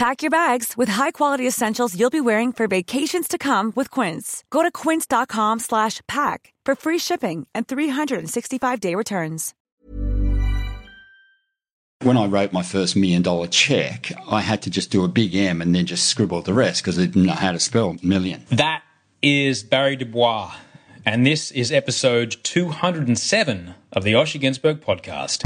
Pack your bags with high-quality essentials you'll be wearing for vacations to come with Quince. Go to quince.com slash pack for free shipping and 365-day returns. When I wrote my first million dollar check, I had to just do a big M and then just scribble the rest because I didn't know how to spell million. That is Barry Dubois, and this is episode 207 of the Osher Günsberg podcast.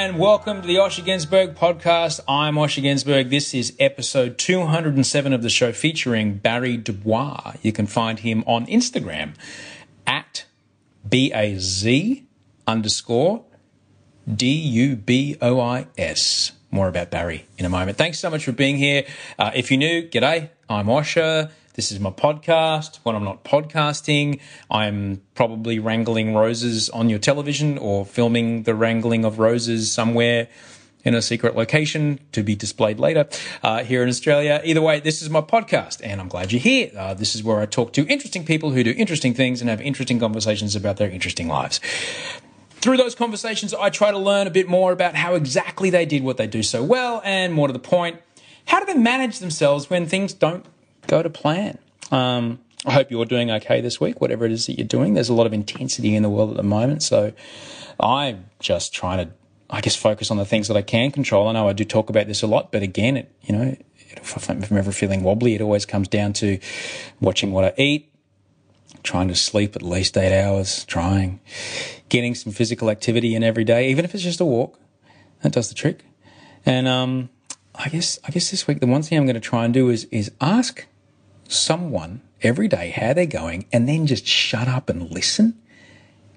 And welcome to the Osher Günsberg podcast. I'm Osher Günsberg. This is episode 207 of the show featuring Barry Dubois. You can find him on Instagram at B-A-Z underscore D-U-B-O-I-S. More about Barry in a moment. Thanks so much for being here. Uh, if you're new, g'day. I'm Osher. This is my podcast. When I'm not podcasting, I'm probably wrangling roses on your television or filming the wrangling of roses somewhere in a secret location to be displayed later uh, here in Australia. Either way, this is my podcast, and I'm glad you're here. Uh, this is where I talk to interesting people who do interesting things and have interesting conversations about their interesting lives. Through those conversations, I try to learn a bit more about how exactly they did what they do so well, and more to the point, how do they manage themselves when things don't go to plan. Um, I hope you're doing okay this week, whatever it is that you're doing. There's a lot of intensity in the world at the moment. So I'm just trying to, I guess, focus on the things that I can control. I know I do talk about this a lot, but again, it, you know, if I'm ever feeling wobbly, it always comes down to watching what I eat, trying to sleep at least eight hours, trying, getting some physical activity in every day, even if it's just a walk. That does the trick. And, um, I guess, I guess this week, the one thing I'm going to try and do is, is ask someone every day how they're going and then just shut up and listen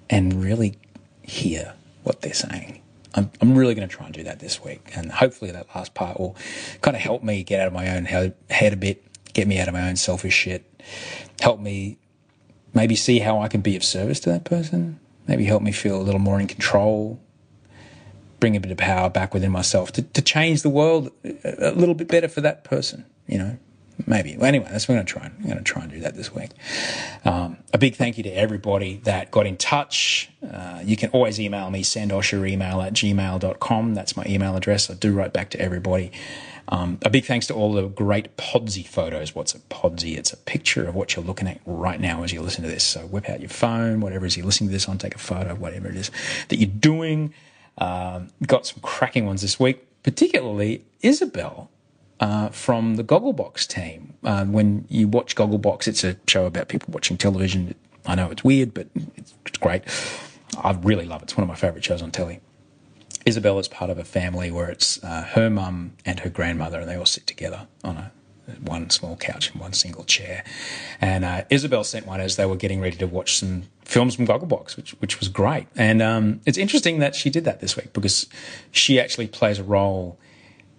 and really hear what they're saying. I'm, I'm really going to try and do that this week. And hopefully that last part will kind of help me get out of my own head a bit, get me out of my own selfish shit, help me maybe see how I can be of service to that person, maybe help me feel a little more in control, bring a bit of power back within myself to, to change the world a little bit better for that person, you know, maybe. Well, anyway, that's what I'm going to try. I'm going to try and do that this week. Um, a big thank you to everybody that got in touch. Uh, you can always email me, send us your email at gmail.com. That's my email address. I do write back to everybody. Um, a big thanks to all the great Podsy photos. What's a Podsy? It's a picture of what you're looking at right now as you listen to this. So whip out your phone, whatever it is you're listening to this on, take a photo, whatever it is that you're doing. Um, got some cracking ones this week, particularly Isabel uh, from the Gogglebox team. Uh, when you watch Gogglebox, it's a show about people watching television. I know it's weird, but it's, it's great. I really love it. It's one of my favourite shows on telly. Isabel is part of a family where it's uh, her mum and her grandmother, and they all sit together on a one small couch and one single chair. And uh, Isabel sent one as they were getting ready to watch some films from Gogglebox, which which was great. And um, it's interesting that she did that this week because she actually plays a role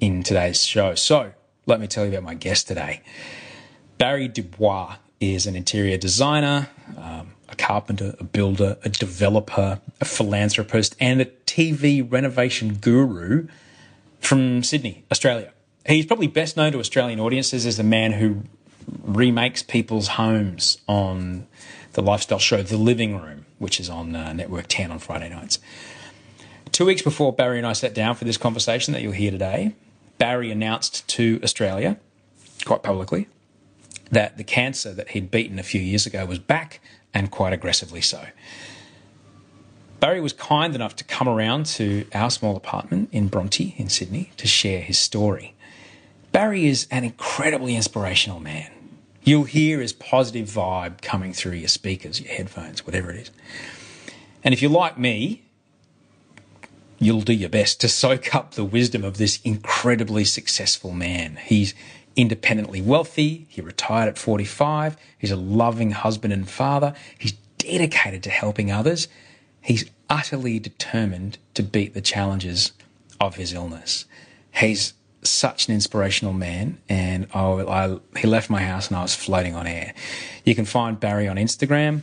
in today's show. So let me tell you about my guest today. Barry Dubois is an interior designer, um, a carpenter, a builder, a developer, a philanthropist, and a TV renovation guru from Sydney, Australia. He's probably best known to Australian audiences as the man who remakes people's homes on the lifestyle show The Living Room which is on uh, Network 10 on Friday nights. Two weeks before Barry and I sat down for this conversation that you'll hear today, Barry announced to Australia, quite publicly, that the cancer that he'd beaten a few years ago was back and quite aggressively so. Barry was kind enough to come around to our small apartment in Bronte in Sydney to share his story. Barry is an incredibly inspirational man. You'll hear his positive vibe coming through your speakers, your headphones, whatever it is. And if you're like me, you'll do your best to soak up the wisdom of this incredibly successful man. He's independently wealthy, he retired at 45, he's a loving husband and father, he's dedicated to helping others, he's utterly determined to beat the challenges of his illness. He's such an inspirational man, and I, I, he left my house and I was floating on air. You can find Barry on Instagram.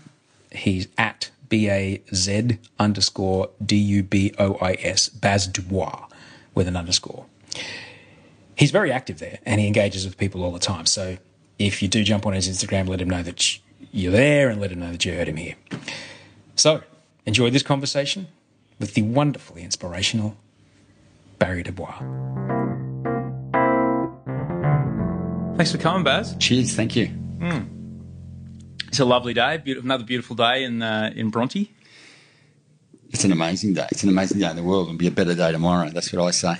He's at B A Z underscore D U B O I S, Baz Dubois, with an underscore. He's very active there and he engages with people all the time. So if you do jump on his Instagram, let him know that you're there and let him know that you heard him here. So enjoy this conversation with the wonderfully inspirational Barry Dubois. Thanks for coming, Baz. Cheers, thank you. Mm. It's a lovely day, beautiful, another beautiful day in uh, in Bronte. It's an amazing day. It's an amazing day in the world. It'll be a better day tomorrow. That's what I say.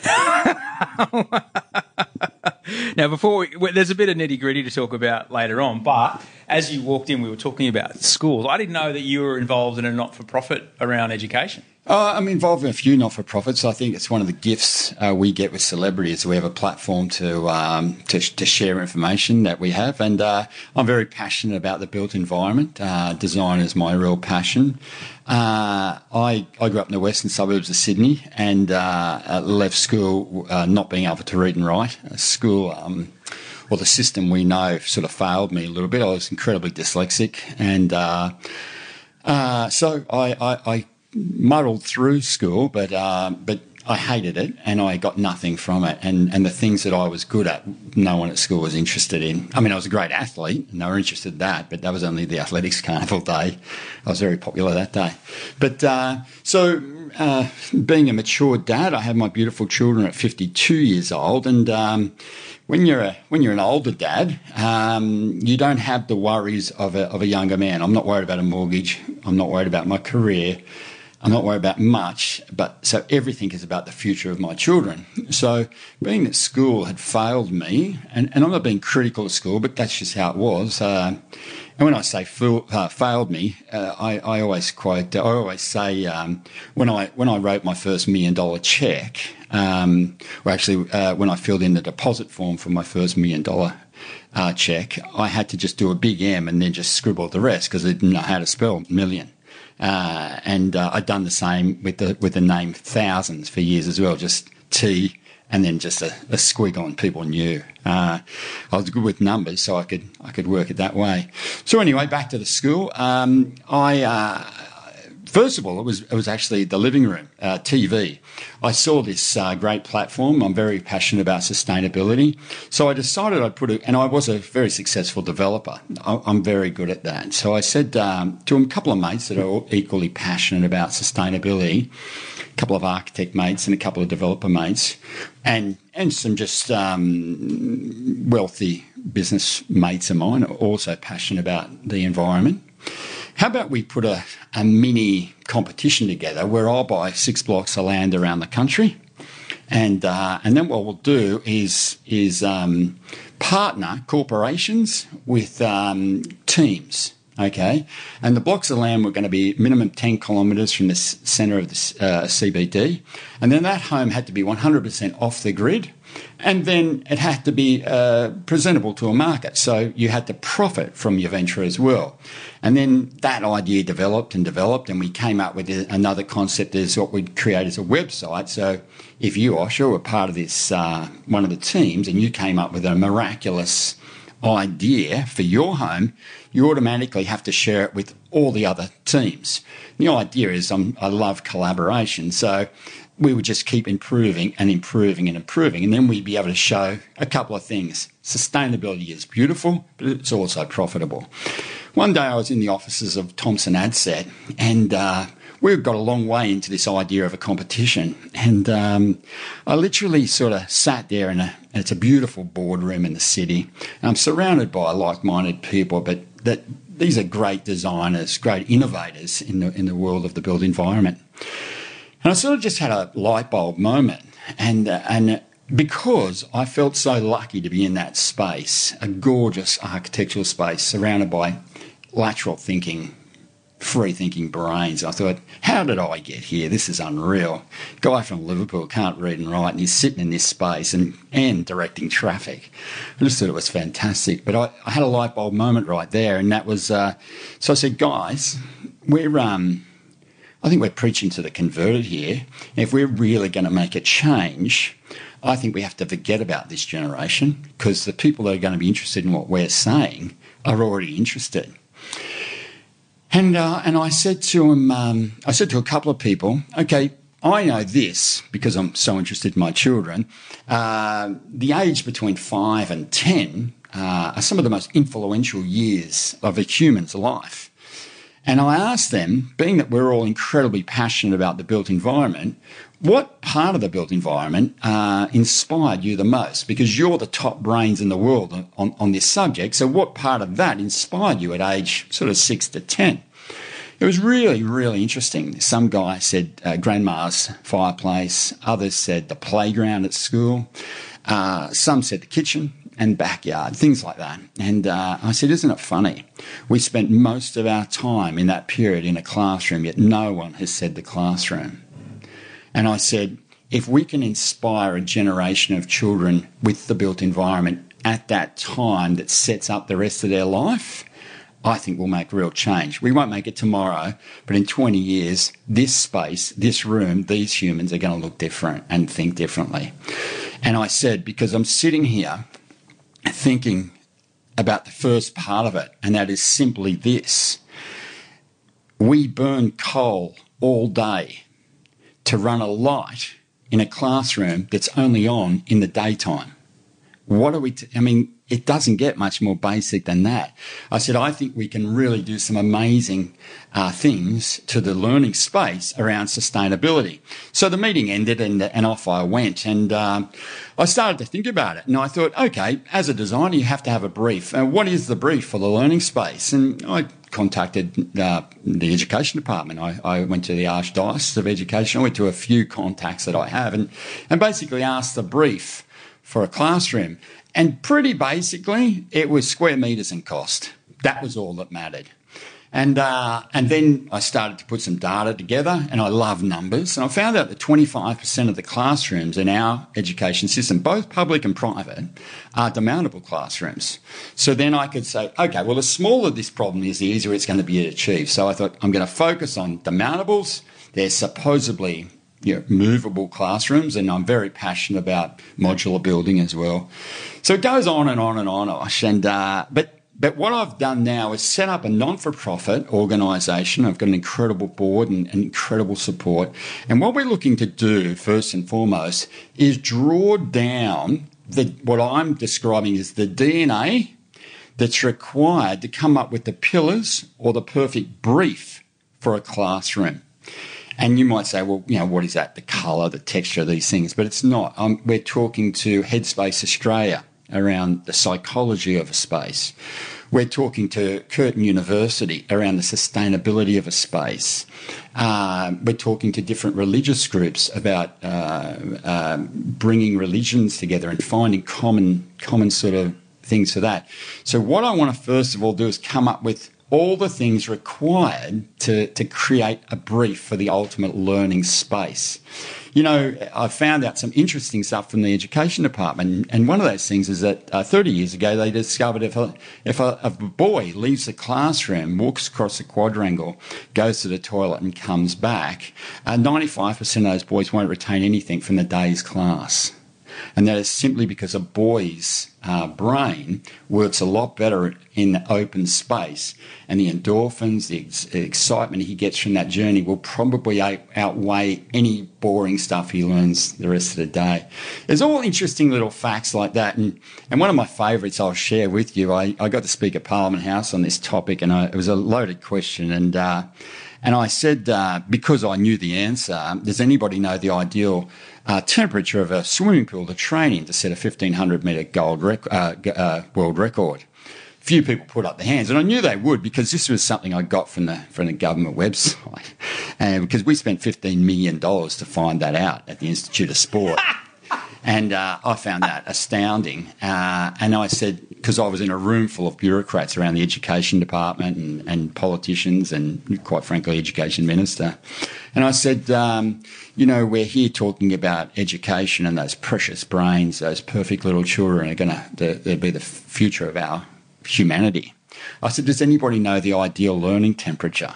now, before we, there's a bit of nitty gritty to talk about later on, but as you walked in, we were talking about schools. I didn't know that you were involved in a not for profit around education. Uh, I'm involved in a few not for profits. I think it's one of the gifts uh, we get with celebrities. We have a platform to, um, to, to share information that we have, and uh, I'm very passionate about the built environment. Uh, design is my real passion. Uh, I I grew up in the western suburbs of Sydney and uh, left school not being able to read and write. School. Um, well, the system we know sort of failed me a little bit. I was incredibly dyslexic, and uh, uh, so I, I, I, muddled through school, but uh, but I hated it and I got nothing from it. And, and the things that I was good at, no one at school was interested in. I mean, I was a great athlete and they were interested in that, but that was only the athletics carnival day. I was very popular that day. But uh, so, uh, being a mature dad, I had my beautiful children at 52 years old. And um, when you're a, when you're an older dad, um, you don't have the worries of a, of a younger man. I'm not worried about a mortgage. I'm not worried about my career. I'm not worried about much, but so everything is about the future of my children. So being that school had failed me, and, and I'm not being critical of school, but that's just how it was. Uh, and when I say fool, uh, failed me, uh, I, I, always quote, I always say um, when I when I wrote my first million dollar check, um, or actually uh, when I filled in the deposit form for my first million dollar uh, check, I had to just do a big M and then just scribble the rest because I didn't know how to spell million. Uh, and uh, I'd done the same with the with the name thousands for years as well, just T and then just a, a squiggle and people knew. Uh, I was good with numbers, so I could I could work it that way. So anyway, back to the school. Um, I uh, First of all, it was it was actually the living room uh, TV. I saw this uh, great platform. I'm very passionate about sustainability, so I decided I'd put it. And I was a very successful developer. I'm very good at that. So I said um, to a couple of mates that are equally passionate about sustainability, a couple of architect mates and a couple of developer mates, and and some just um, wealthy business mates of mine, also passionate about the environment. How about we put a, a mini competition together where I'll buy six blocks of land around the country, and uh, and then what we'll do is is um, partner corporations with um, teams. Okay, and the blocks of land were going to be minimum 10 kilometres from the centre of the uh, CBD, and then that home had to be 100% off the grid and then it had to be uh, presentable to a market. So you had to profit from your venture as well. And then that idea developed and developed, and we came up with another concept as what we'd create as a website. So if you, Osher, were part of this, uh, one of the teams, and you came up with a miraculous idea for your home, you automatically have to share it with all the other teams. The idea is um, I love collaboration. So we would just keep improving and improving and improving. And then we'd be able to show a couple of things. Sustainability is beautiful, but it's also profitable. one day I was in the offices of Thomson Adsett and uh, we've got a long way into this idea of a competition. And um, I literally sort of sat there in a, it's a beautiful boardroom in the city. I'm surrounded by like-minded people, but that these are great designers, great innovators in the in the world of the built environment. And I sort of just had a light bulb moment, and uh, and because I felt so lucky to be in that space, a gorgeous architectural space surrounded by lateral thinking, free thinking brains. I thought, how did I get here? This is unreal. Guy from Liverpool can't read and write, and he's sitting in this space and, and directing traffic. I just thought it was fantastic. But I, I had a light bulb moment right there, and that was uh, so I said, guys, we're. Um, I think we're preaching to the converted here. If we're really going to make a change, I think we have to forget about this generation because the people that are going to be interested in what we're saying are already interested. And uh, and I said to him, um, I said to a couple of people, okay, I know this because I'm so interested in my children. Uh, the age between five and ten uh, are some of the most influential years of a human's life. And I asked them, being that we're all incredibly passionate about the built environment, what part of the built environment uh, inspired you the most? Because you're the top brains in the world on, on this subject. So, what part of that inspired you at age sort of six to 10? It was really, really interesting. Some guy said uh, grandma's fireplace, others said the playground at school, uh, some said the kitchen and backyard, things like that. And uh, I said, Isn't it funny? We spent most of our time in that period in a classroom, yet no one has said the classroom. And I said, if we can inspire a generation of children with the built environment at that time that sets up the rest of their life, I think we'll make real change. We won't make it tomorrow, but in 20 years, this space, this room, these humans are going to look different and think differently. And I said, because I'm sitting here thinking about the first part of it, and that is simply this we burn coal all day to run a light in a classroom that's only on in the daytime. What are we, t- I mean, it doesn't get much more basic than that. I said, I think we can really do some amazing uh, things to the learning space around sustainability. So the meeting ended and, and off I went. And um, I started to think about it. And I thought, okay, as a designer, you have to have a brief. Uh, what is the brief for the learning space? And I contacted uh, the education department. I, I, went to the Archdiocese of Education. I went to a few contacts that I have and, and basically asked the brief for a classroom. And pretty basically, it was square metres and cost. That was all that mattered. And, uh, and then I started to put some data together, and I love numbers. And I found out that 25% of the classrooms in our education system, both public and private, are demountable classrooms. So then I could say, okay, well, the smaller this problem is, the easier it's going to be achieved. So I thought, I'm going to focus on demountables. They're supposedly you know, movable classrooms, and I'm very passionate about modular building as well. So it goes on and on and on. And uh, but but what I've done now is set up a non-for-profit organisation. I've got an incredible board and, and incredible support. And what we're looking to do, first and foremost, is draw down the what I'm describing as the DNA that's required to come up with the pillars or the perfect brief for a classroom. And you might say, well, you know, what is that? The colour, the texture of these things. But it's not. Um, we're talking to Headspace Australia around the psychology of a space. We're talking to Curtin University around the sustainability of a space. Uh, we're talking to different religious groups about uh, uh, bringing religions together and finding common, common sort of things for that. So, what I want to first of all do is come up with all the things required to, to create a brief for the ultimate learning space. You know, I found out some interesting stuff from the education department, and one of those things is that uh, 30 years ago they discovered if a, if a, a boy leaves the classroom, walks across the quadrangle, goes to the toilet, and comes back, uh, 95% of those boys won't retain anything from the day's class. And that is simply because a boy's uh, brain works a lot better in open space, and the endorphins, the ex- excitement he gets from that journey will probably out- outweigh any boring stuff he learns the rest of the day. There's all interesting little facts like that, and, and one of my favourites I'll share with you. I, I got to speak at Parliament House on this topic, and I, it was a loaded question, and uh, and I said, uh, because I knew the answer, does anybody know the ideal uh, temperature of a swimming pool to train in to set a 1500 metre gold rec- uh, uh, world record? Few people put up their hands, and I knew they would because this was something I got from the from the government website, and because we spent 15 million dollars to find that out at the Institute of Sport. And uh, I found that astounding. Uh, and I said, because I was in a room full of bureaucrats around the education department and, and politicians and, quite frankly, education minister. And I said, um, you know, we're here talking about education and those precious brains, those perfect little children are going to be the future of our humanity. I said, does anybody know the ideal learning temperature?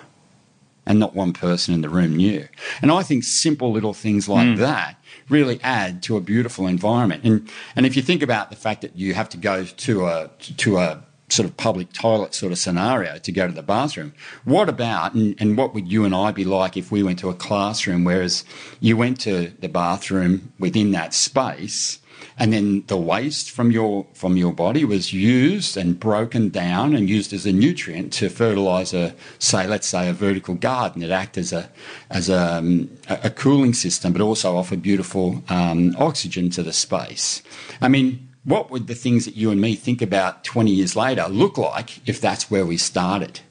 And not one person in the room knew. And I think simple little things like mm. that really add to a beautiful environment. And and if you think about the fact that you have to go to a to a sort of public toilet sort of scenario to go to the bathroom. What about, and, and, what would you and I be like if we went to a classroom, whereas you went to the bathroom within that space and then the waste from your from your body was used and broken down and used as a nutrient to fertilize a say let's say a vertical garden it act as a as a, um, a cooling system but also offer beautiful um, oxygen to the space i mean what would the things that you and me think about 20 years later look like if that's where we started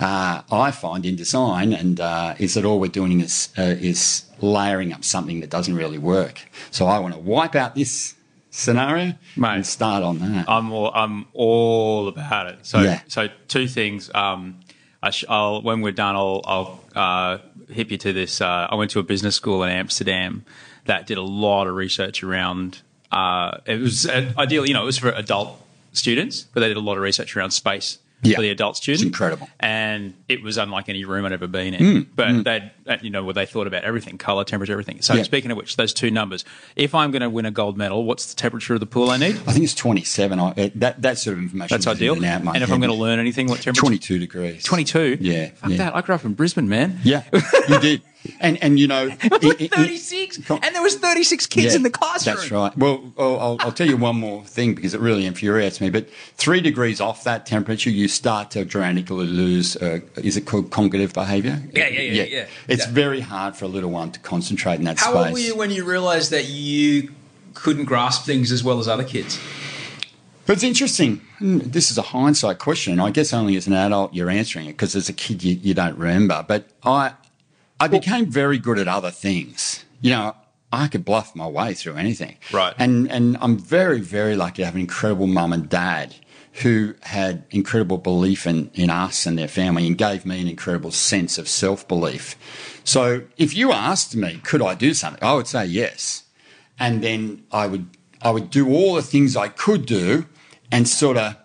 uh, I find in design, and uh, is that all we're doing is uh, is layering up something that doesn't really work. So I want to wipe out this scenario Mate, and start on that. I'm all, I'm all about it. So yeah. so two things. Um, I will when we're done, I'll, I'll uh, hip you to this. Uh, I went to a business school in Amsterdam that did a lot of research around. Uh, it was uh, ideal, you know, it was for adult students, but they did a lot of research around space yeah. for the adult students. It's incredible. And it was unlike any room I'd ever been in. Mm, but mm. they uh, you know, where they thought about everything, color, temperature, everything. So yeah. speaking of which, those two numbers, if I'm going to win a gold medal, what's the temperature of the pool I need? I think it's 27. I, that, that sort of information. That's ideal. and head. if I'm going to learn anything, what temperature? 22 degrees. 22? Yeah. Fuck yeah. that. I grew up in Brisbane, man. Yeah, you did. And and you know, like 36, it, it, and there was 36 kids yeah, in the classroom. That's right. Well, I'll, I'll, tell you one more thing because it really infuriates me. But three degrees off that temperature, you start to dramatically lose. Uh, is it called cognitive behaviour? Yeah, yeah, yeah, yeah. yeah. It's yeah. very hard for a little one to concentrate in that How space. How old were you when you realised that you couldn't grasp things as well as other kids? But it's interesting. Hmm, this is a hindsight question. I guess only as an adult you're answering it because as a kid you, you don't remember. But I, I became very good at other things. You know, I could bluff my way through anything. Right. And and I'm very very lucky to have an incredible mum and dad who had incredible belief in in us and their family and gave me an incredible sense of self belief. So if you asked me, could I do something? I would say yes, and then I would I would do all the things I could do, and sort of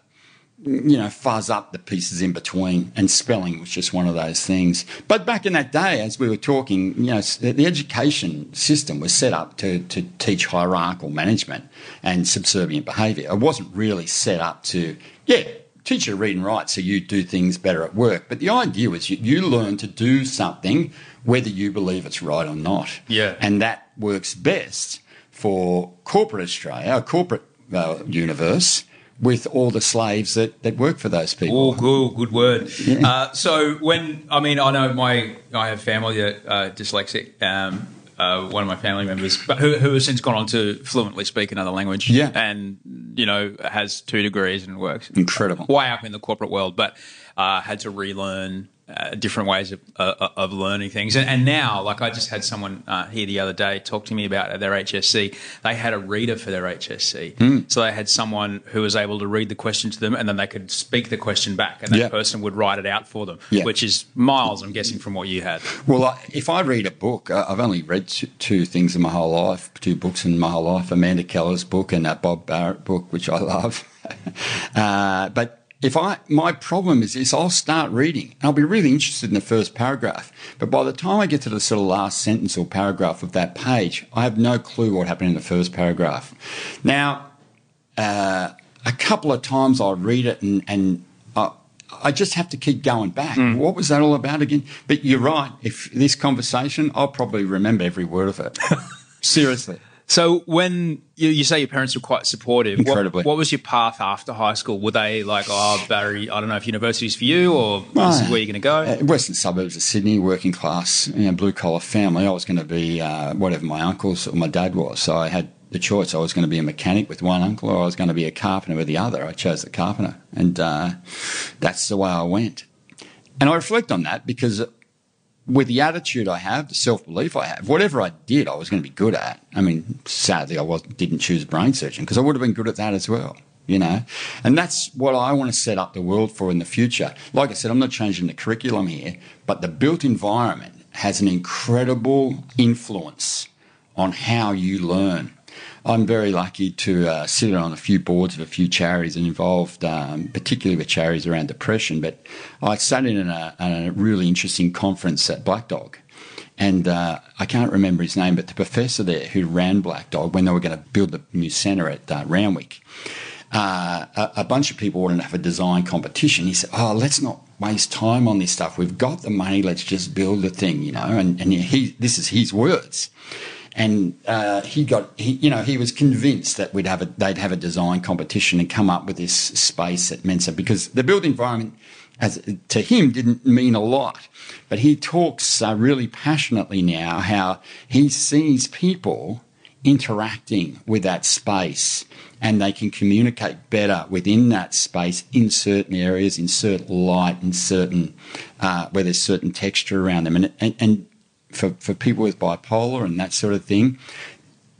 you know, fuzz up the pieces in between, and spelling was just one of those things. But back in that day, as we were talking, you know, the education system was set up to, to teach hierarchical management and subservient behaviour. It wasn't really set up to, yeah, teach you to read and write so you do things better at work. But the idea was you, you learn to do something whether you believe it's right or not. Yeah. And that works best for corporate Australia, a corporate uh, universe with all the slaves that, that work for those people. Oh, good, good word. Yeah. Uh, so when I mean, I know my I have family that uh, dyslexic. Um, uh, one of my family members, but who, who has since gone on to fluently speak another language, yeah. and you know has two degrees and works incredible way up in the corporate world, but uh, had to relearn uh, different ways of, uh, of learning things. And, and, now, like I just had someone uh, here the other day talk to me about their HSC. They had a reader for their HSC. Mm. So they had someone who was able to read the question to them and then they could speak the question back and that yeah. person would write it out for them, yeah. which is miles, I'm guessing, from what you had. Well, if I read a book, I've only read two things in my whole life, two books in my whole life Amanda Keller's book and that Bob Barrett book, which I love. Uh, but if I my problem is this, I'll start reading and I'll be really interested in the first paragraph, but by the time I get to the sort of last sentence or paragraph of that page, I have no clue what happened in the first paragraph. Now, uh, a couple of times I read it and and. I, I just have to keep going back. Hmm. What was that all about again? But you're right. If this conversation, I'll probably remember every word of it. Seriously. So when you, you say your parents were quite supportive, what- Incredibly. What, was your path after high school? Were they like, oh, Barry, I don't know if university's for you or this is where you're going to go? Uh, Western suburbs of Sydney, working class, you know, blue collar family. I was going to be uh, whatever my uncles or my dad was. So I had the choice. I was going to be a mechanic with one uncle, or I was going to be a carpenter with the other. I chose the carpenter, and uh, that's the way I went. And I reflect on that because with the attitude I have, the self belief I have, whatever I did, I was going to be good at. I mean, sadly, I was, didn't choose brain surgeon because I would have been good at that as well. You know, and that's what I want to set up the world for in the future. Like I said, I'm not changing the curriculum here, but the built environment has an incredible influence on how you learn. I'm very lucky to uh, sit on a few boards of a few charities and involved, um, particularly with charities around depression. But I sat in a, a really interesting conference at Black Dog. And uh, I can't remember his name, but the professor there who ran Black Dog when they were going to build the new centre at uh, Randwick, uh, a, a bunch of people wanted to have a design competition. He said, "Oh, let's not waste time on this stuff. We've got the money. Let's just build the thing, you know." And and he, this is his words. And uh, he got, he, you know, he was convinced that we'd have a, they'd have a design competition and come up with this space at Mensa because the built environment, as to him, didn't mean a lot. But he talks uh, really passionately now how he sees people interacting with that space and they can communicate better within that space in certain areas, in certain light, in certain uh, where there's certain texture around them, and and, and for, for people with bipolar and that sort of thing,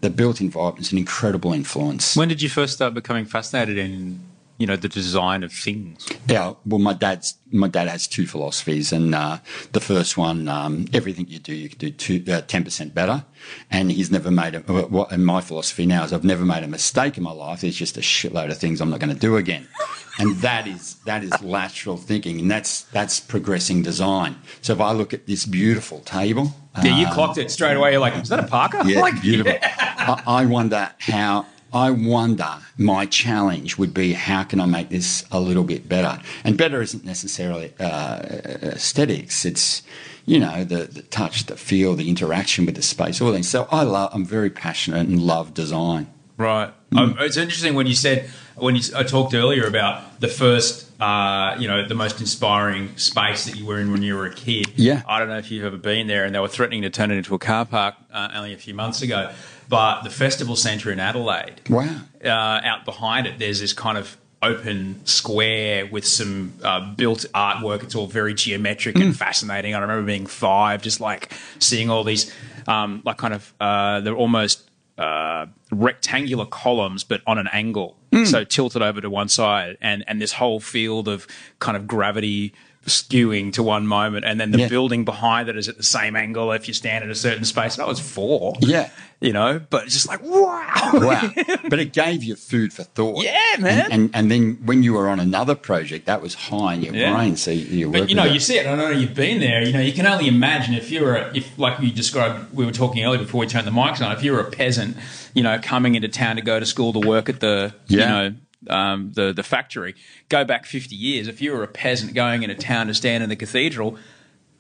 the built environment is an incredible influence. When did you first start becoming fascinated in, you know, the design of things? Yeah, well, my dad's my dad has two philosophies, and uh, the first one, um, everything you do, you can do ten percent better, and he's never made a. What, and my philosophy now is I've never made a mistake in my life. There's just a shitload of things I'm not going to do again, and that is that is lateral thinking, and that's that's progressing design. So if I look at this beautiful table, Yeah, you clocked it straight away. You're like, is that a Parker? yeah, like, beautiful. I, I wonder how. I wonder my challenge would be how can I make this a little bit better? And better isn't necessarily uh, aesthetics. It's you know the, the touch, the feel, the interaction with the space, all things. So I love. I'm very passionate and love design. Right. Um, it's interesting when you said when you, I talked earlier about the first, uh, you know, the most inspiring space that you were in when you were a kid. Yeah. I don't know if you've ever been there, and they were threatening to turn it into a car park uh, only a few months ago. But the festival centre in Adelaide, Wow. uh, out behind it, there's this kind of open square with some uh, built artwork. It's all very geometric and fascinating. I remember being five, just like seeing all these, um, like kind of, uh, they're almost uh, rectangular columns, but on an angle, so tilted over to one side, and and this whole field of kind of gravity skewing to one moment, and then the Yeah. building behind it is at the same angle if you stand at a certain space. And I was four, Yeah. you know, but it's just like wow, Wow. but it gave you food for thought. Yeah, man. And, and and then when you were on another project, that was high in your Yeah. brain. So you, But you know, you see it. I know you've been there. You know, you can only imagine if you were, a, if like you described, we were talking earlier before we turned the mics on. If you were a peasant, you know, coming into town to go to school to work at the, Yeah. you know, um, the the factory. Go back fifty years. If you were a peasant going in a town to stand in the cathedral.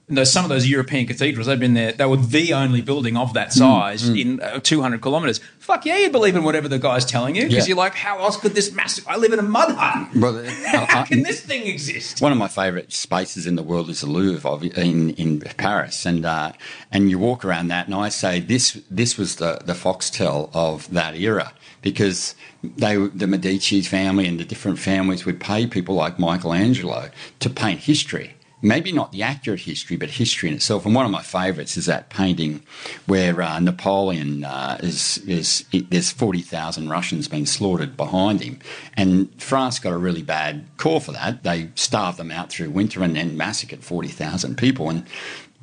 those- some of those European cathedrals, they've been there. They were the only building of Mm, that size in uh, 200 kilometres. Fuck yeah, you believe in whatever the guy's telling you because Yeah. you're like, how else could this massive? I live in a mud hut. Uh, How I- can this thing exist? One of my favourite spaces in the world is the Louvre of, in in Paris, and uh, and you walk around that, and I say this this was the the foxtel of that era because they the Medici family and the different families would pay people like Michelangelo to paint history. Maybe not the accurate history, but history in itself. And one of my favourites is that painting where uh, Napoleon uh, is is it, there's forty thousand Russians being slaughtered behind him, and France got a really bad call for that. They starved them out through winter and then massacred forty thousand people. And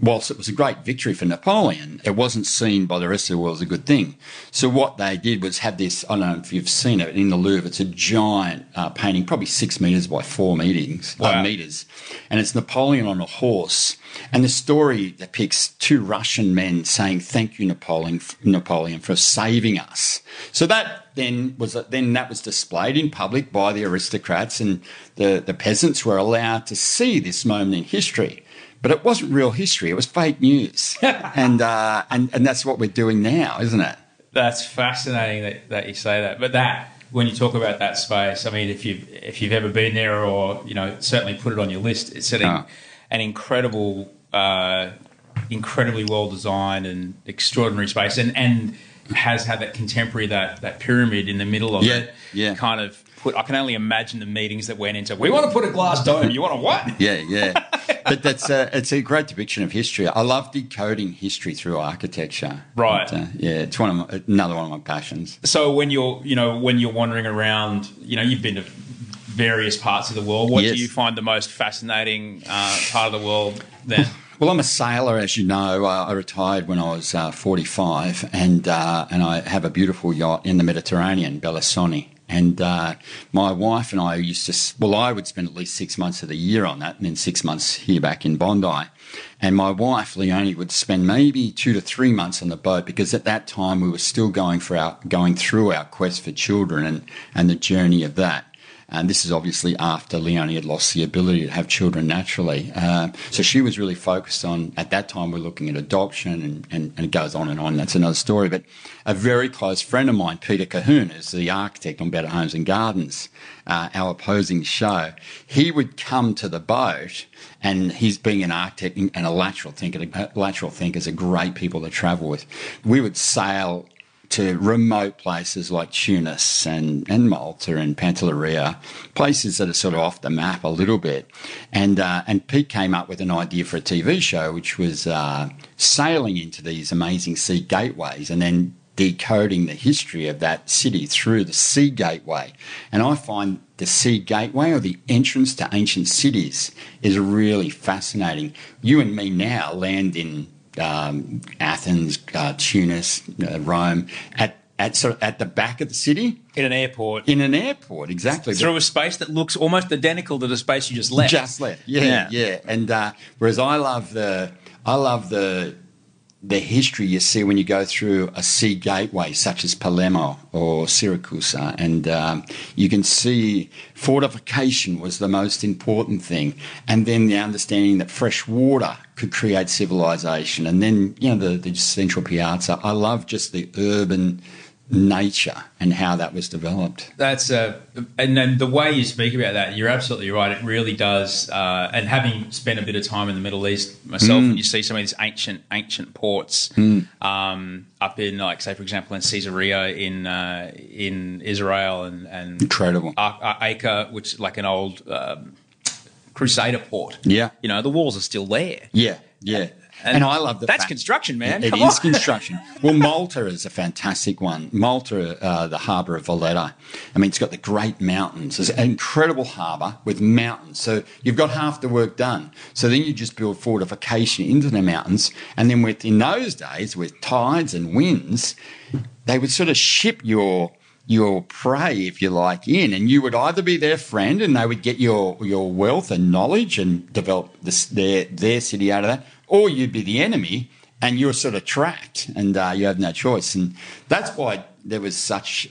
whilst it was a great victory for Napoleon, it wasn't seen by the rest of the world as a good thing. So what they did was have this, I don't know if you've seen it in the Louvre, it's a giant uh, painting, probably six metres by four meetings, uh, metres. And it's Napoleon on a horse. And the story depicts two Russian men saying, thank you, Napoleon, Napoleon for saving us. So that then was, then that was displayed in public by the aristocrats and the, the peasants were allowed to see this moment in history. But it wasn't real history; it was fake news, and uh, and and that's what we're doing now, isn't it? That's fascinating that, that you say that. But that when you talk about that space, I mean, if you if you've ever been there, or you know, certainly put it on your list. It's an, Ah. an incredible, uh, incredibly well designed and extraordinary space, and and has had that contemporary that that pyramid in the middle of Yeah, it. yeah. Kind of put. I can only imagine the meetings that went into. We want to put a glass dome. You want a what? Yeah, yeah. but that's a, it's a great depiction of history. I love decoding history through architecture. Right. Uh, yeah, it's one of my, another one of my passions. So when you're, you know, when you're wandering around, you know, you've been to various parts of the world. What Yes. do you find the most fascinating uh, part of the world? Then, Well, I'm a sailor, as you know. I retired when I was uh, 45, and uh, and I have a beautiful yacht in the Mediterranean, Belisoni. And uh, my wife and I used to, well, I would spend at least six months of the year on that, and then six months here back in Bondi. And my wife, Leonie, would spend maybe two to three months on the boat because at that time we were still going for our, going through our quest for children and, and the journey of that. And this is obviously after Leonie had lost the ability to have children naturally. Uh, so she was really focused on, at that time, we're looking at adoption and, and, and it goes on and on. That's another story. But a very close friend of mine, Peter Colquhoun, is the architect on Better Homes and Gardens, uh, our opposing show. He would come to the boat and he's being an architect and a lateral thinker. Lateral thinkers are great people to travel with. We would sail to remote places like Tunis and, and Malta and Pantelleria, places that are sort of off the map a little bit. And, uh, and Pete came up with an idea for a TV show, which was uh, sailing into these amazing sea gateways and then decoding the history of that city through the sea gateway. And I find the sea gateway or the entrance to ancient cities is really fascinating. You and me now land in um, Athens, uh, Tunis, uh, Rome, at at sort of at the back of the city in an airport, in an airport, exactly. through a space that looks almost identical to the space you just left. Just left, yeah, yeah. And uh, whereas I love the, I love the, the history you see when you go through a sea gateway such as Palermo or Syracuse, and um, you can see fortification was the most important thing, and then the understanding that fresh water could create civilization, and then you know the, the central piazza. I love just the urban nature and how that was developed. That's a, and then the way you speak about that, you're absolutely right. It really does. Uh, and having spent a bit of time in the Middle East myself, and you see some of these ancient, ancient ports um, up in, like, say, for example, in Caesarea in uh, in Israel, and and Incredible. Ar- Acre, which is like an old um, Crusader port. Yeah. you know the walls are still there. Yeah, yeah. And, I love the that's fact- construction, man. It Come is on. construction. Well, Malta is a fantastic one. Malta, uh, the harbour of Valletta. I mean, it's got the great mountains. It's an incredible harbour with mountains. So you've got half the work done. So then you just build fortification into the mountains, and then with in those days with tides and winds, they would sort of ship your your prey, if you like, in, and you would either be their friend and they would get your your wealth and knowledge and develop this, their their city out of that, or you'd be the enemy and you're sort of trapped and uh, you have no choice. And that's why there was such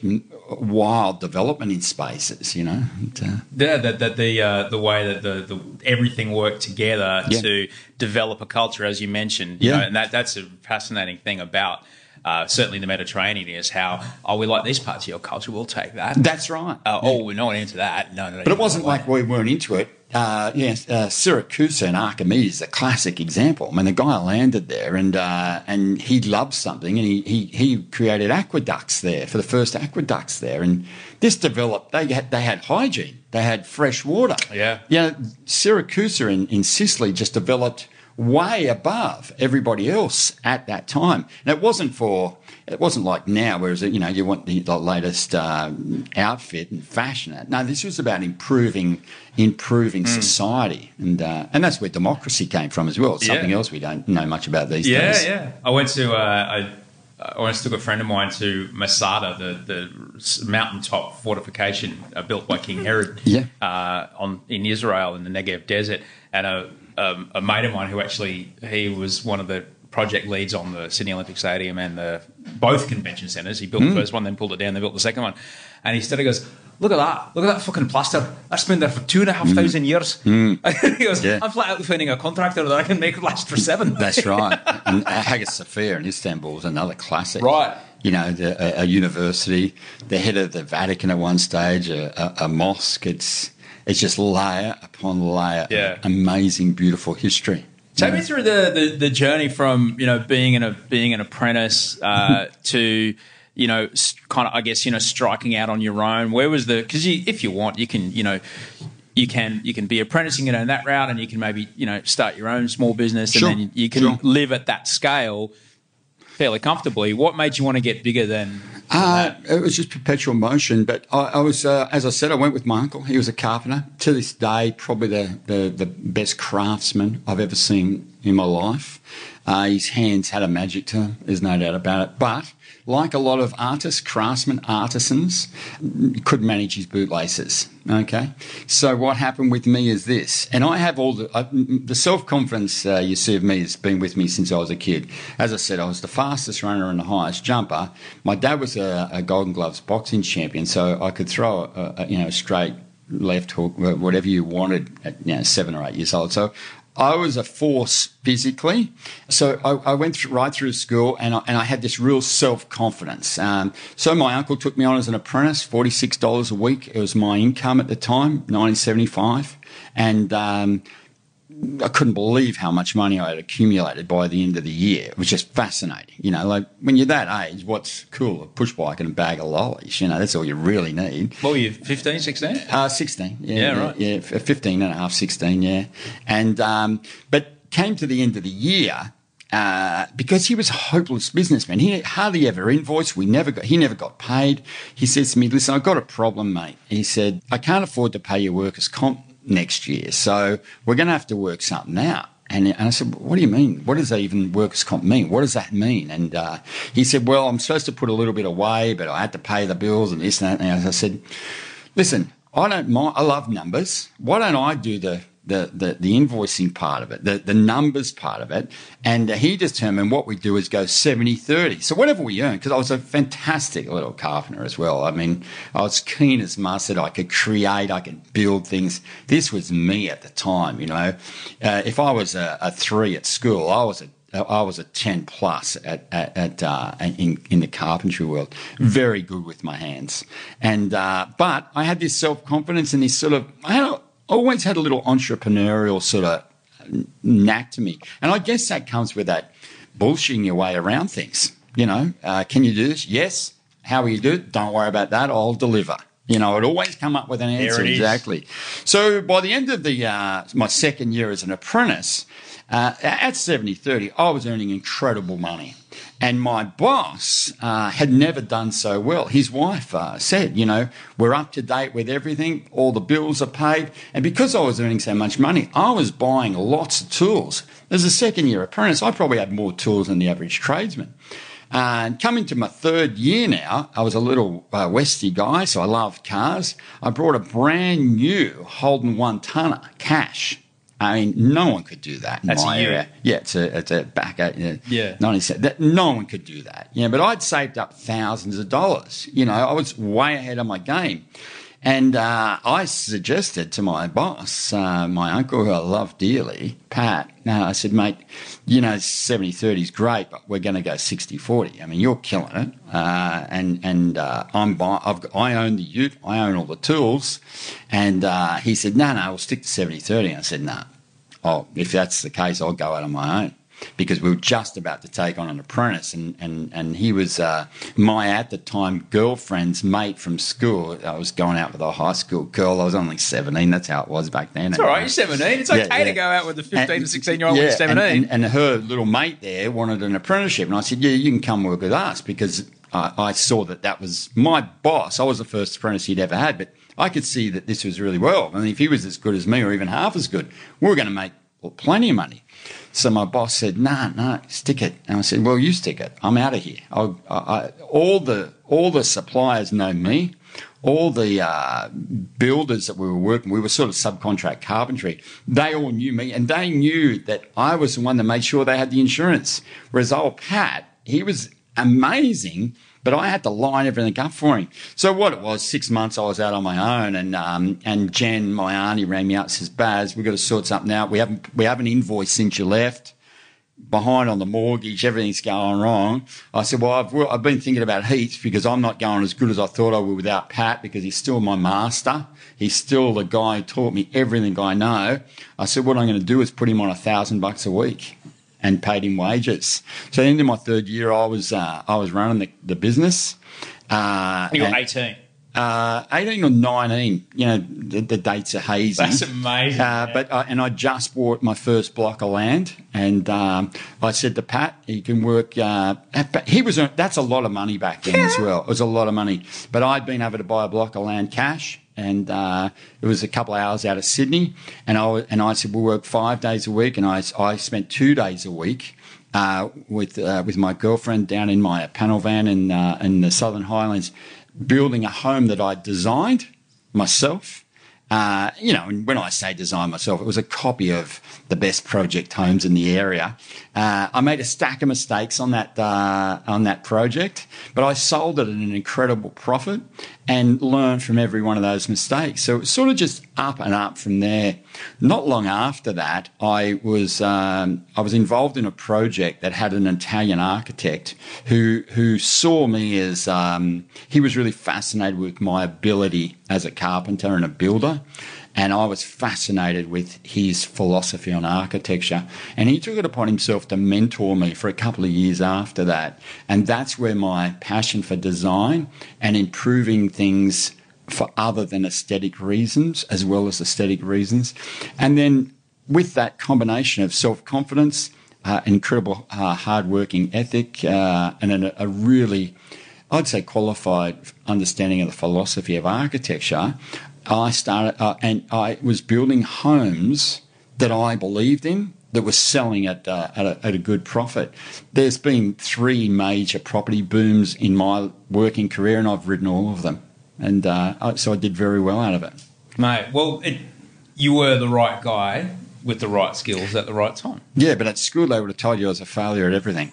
wild development in spaces, you know. And, uh, Yeah, that the the, uh, the way that the, the everything worked together Yeah. to develop a culture, as you mentioned, you Yeah. know, and that that's a fascinating thing about uh, certainly the Mediterranean is how oh we like these parts of your culture, we'll take that. that's right. Uh, Oh, we're not into that. No, no, no. But it wasn't like we weren't into it. Uh, yes, uh, Syracuse and Archimedes is a classic example. I mean, the guy landed there and uh, and he loved something and he, he, he created aqueducts there for the first aqueducts there. And this developed, they had, they had hygiene, they had fresh water. Yeah. Yeah, Syracuse in, in Sicily just developed way above everybody else at that time. And it wasn't for it wasn't like now, whereas you know you want the, the latest uh, outfit and fashion. No, this was about improving improving mm. society, and uh, and that's where democracy came from as well. It's something yeah. else we don't know much about these yeah, days. Yeah, yeah. I went to uh, I, I once took a friend of mine to Masada, the the mountaintop fortification uh, built by King Herod, yeah. Uh, on in Israel in the Negev desert, and a um, a mate of mine who actually he was one of the project leads on the Sydney Olympic Stadium and the both convention centres. He built mm. the first one, then pulled it down, then built the second one. And he started goes, Look at that. Look at that fucking plaster. That's been there for two and a half mm. thousand years. Mm. he goes, yeah. I'm flat out finding a contractor that I can make last for seven. That's right. and Hagia Sophia in Istanbul is another classic. Right. You know, the, a, a, university, the head of the Vatican at one stage, a, a, a mosque. It's it's just layer upon layer yeah. amazing, beautiful history. Take me through the, the, the, journey from you know being an a being an apprentice uh, to you know kind of I guess you know striking out on your own. Where was the because you if you want you can you know you can you can be apprenticing it on that route and you can maybe you know start your own small business and then you, you can sure. live at that scale fairly comfortably. What made you want to get bigger than? Uh, it was just perpetual motion. But I, I was, uh, as I said, I went with my uncle. He was a carpenter. To this day, probably the, the, the best craftsman I've ever seen in my life. Uh, his hands had a magic to them, there's no doubt about it. But like a lot of artists, craftsmen, artisans, could manage his bootlaces. Okay, so what happened with me is this, and I have all the the self confidence uh, you see of me has been with me since I was a kid. As I said, I was the fastest runner and the highest jumper. My dad was a, a Golden Gloves boxing champion, so I could throw a, a you know straight left hook, whatever you wanted at you know, seven or eight years old. So I was a force physically. So I, I went through, right through school and I, and I had this real self confidence. Um, so my uncle took me on as an apprentice, $46 a week. It was my income at the time, 1975. And um, I couldn't believe how much money I had accumulated by the end of the year. It was just fascinating. You know, like when you're that age, what's cool? A push bike and a bag of lollies. You know, that's all you really need. What were you, 15, 16? Uh, 16. Yeah, yeah, right. Yeah, 15 and a half, 16, yeah. And, um, but came to the end of the year uh, because he was a hopeless businessman. He hardly ever invoiced. We never got, he never got paid. He says to me, listen, I've got a problem, mate. He said, I can't afford to pay your workers comp next year. So we're going to have to work something out. And, and I said, what do you mean? What does that even workers comp mean? What does that mean? And uh, he said, well, I'm supposed to put a little bit away, but I had to pay the bills and this and that. And I said, listen, I don't mind. I love numbers. Why don't I do the the, the, the invoicing part of it, the, the numbers part of it. And uh, he determined what we do is go 70 30. So whatever we earn, because I was a fantastic little carpenter as well. I mean, I was keen as mustard. I could create, I could build things. This was me at the time, you know. Uh, if I was a, a, three at school, I was a I was a 10 plus at, at, at uh, in, in the carpentry world. Very good with my hands. And, uh, but I had this self confidence and this sort of, I had always had a little entrepreneurial sort of knack to me. And I guess that comes with that bullshitting your way around things. You know, uh, can you do this? Yes. How will you do it? Don't worry about that. I'll deliver. You know, I'd always come up with an answer. Exactly. So by the end of the uh, my second year as an apprentice, uh, at 70 30, I was earning incredible money. And my boss uh, had never done so well. His wife uh, said, you know, we're up to date with everything, all the bills are paid. And because I was earning so much money, I was buying lots of tools. As a second year apprentice, I probably had more tools than the average tradesman. And coming to my third year now, I was a little uh, Westy guy, so I loved cars. I brought a brand new Holden one tonner cash I mean, no one could do that. That's a year. Yeah, it's a, it's a back at uh, yeah. 97. That, no one could do that. Yeah, but I'd saved up thousands of dollars. You know, I was way ahead of my game. And uh, I suggested to my boss, uh, my uncle, who I love dearly, Pat, uh, I said, mate, you know, 70 30 is great, but we're going to go 60 40. I mean, you're killing it. Uh, and and uh, I'm buy- got, I own the ute, I own all the tools. And uh, he said, no, no, we'll stick to 70 30. I said, no. Nah. Oh, if that's the case, I'll go out on my own. Because we were just about to take on an apprentice, and and and he was uh, my at the time girlfriend's mate from school. I was going out with a high school girl. I was only seventeen. That's how it was back then. It's all right. You're seventeen. It's okay Yeah, yeah. to go out with a fifteen And- to sixteen year old when you're and- seventeen. And, and her little mate there wanted an apprenticeship, and I said, "Yeah, you can come work with us," because I, I saw that that was my boss. I was the first apprentice he'd ever had, but I could see that this was really well. I mean, if he was as good as me, or even half as good, we were going to make plenty of money. So my boss said, "No, no, stick it." And I said, "Well, you stick it. I'm out of here. I, I, all the all the suppliers know me." All the uh, builders that we were working, we were sort of subcontract carpentry. They all knew me, and they knew that I was the one that made sure they had the insurance. Whereas old Pat, he was amazing, but I had to line everything up for him. So what it was, six months I was out on my own, and um, and Jen, my auntie, rang me up says, "Baz, we've got to sort something out. We haven't we haven't invoiced since you left." behind on the mortgage, everything's going wrong. I said, well, I've, I've been thinking about Heats because I'm not going as good as I thought I would without Pat because he's still my master. He's still the guy who taught me everything I know. I said, what I'm going to do is put him on a thousand bucks a week and paid him wages. So at the end of my third year, I was, uh, I was running the, the business. Uh, You're and- eighteen. uh, 18 or 19, you know, the, the dates are hazy. That's amazing. Uh, but uh, and I just bought my first block of land, and um, I said to Pat, "He can work." Uh, but he was earn- that's a lot of money back then as well. It was a lot of money, but I'd been able to buy a block of land cash, and uh, it was a couple of hours out of Sydney, and I and I said we'll work five days a week, and I I spent two days a week. Uh, with uh, with my girlfriend down in my panel van in uh, in the Southern Highlands, building a home that I designed myself. Uh, you know, and when I say design myself, it was a copy of the best project homes in the area. Uh, I made a stack of mistakes on that uh, on that project, but I sold it at an incredible profit and learned from every one of those mistakes. So it was sort of just up and up from there. Not long after that, I was um, I was involved in a project that had an Italian architect who who saw me as um, he was really fascinated with my ability as a carpenter and a builder. And I was fascinated with his philosophy on architecture. And he took it upon himself to mentor me for a couple of years after that. And that's where my passion for design and improving things for other than aesthetic reasons, as well as aesthetic reasons. And then with that combination of self confidence, uh, incredible uh, hard working ethic, uh, and an, a really, I'd say, qualified understanding of the philosophy of architecture, I started uh, and I was building homes that I believed in that were selling at, uh, at, a, at a good profit. There's been three major property booms in my working career, and I've ridden all of them. And uh, I- so I did very well out of it. Mate, well, it, you were the right guy with the right skills at the right time. Yeah, but at school they would have told you I was a failure at everything.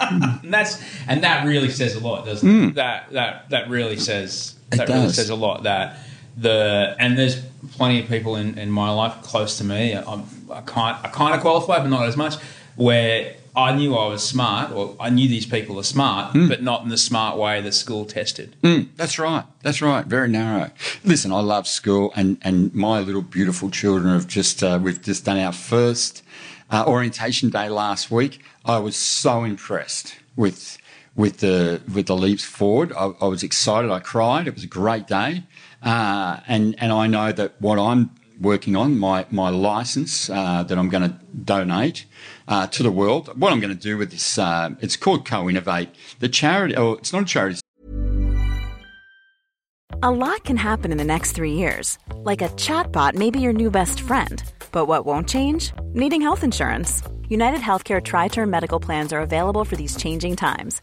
And that's and that really says a lot, doesn't it? That that that really says Hmm. It that really says a lot. That the and there's plenty of people in, in my life close to me. I'm, I can't I kind of qualify, but not as much. Where I knew I was smart, or I knew these people are smart, Hmm. but not in the smart way that school tested. That's right. That's right. Very narrow. Listen, I love school, and and my little beautiful children have just uh, we've just done our first uh, orientation day last week. I was so impressed with with the with the leaps forward. I, I was excited. I cried. It was a great day, uh, and and I know that what I'm working on my my license uh, that I'm going to donate uh, to the world. What I'm going to do with this, uh, it's called Co-Innovate. The charity, oh, it's not a charity. A lot can happen in the next three years. Like a chatbot may be your new best friend. But what won't change? Needing health insurance. United Healthcare Tri Term Medical Plans are available for these changing times.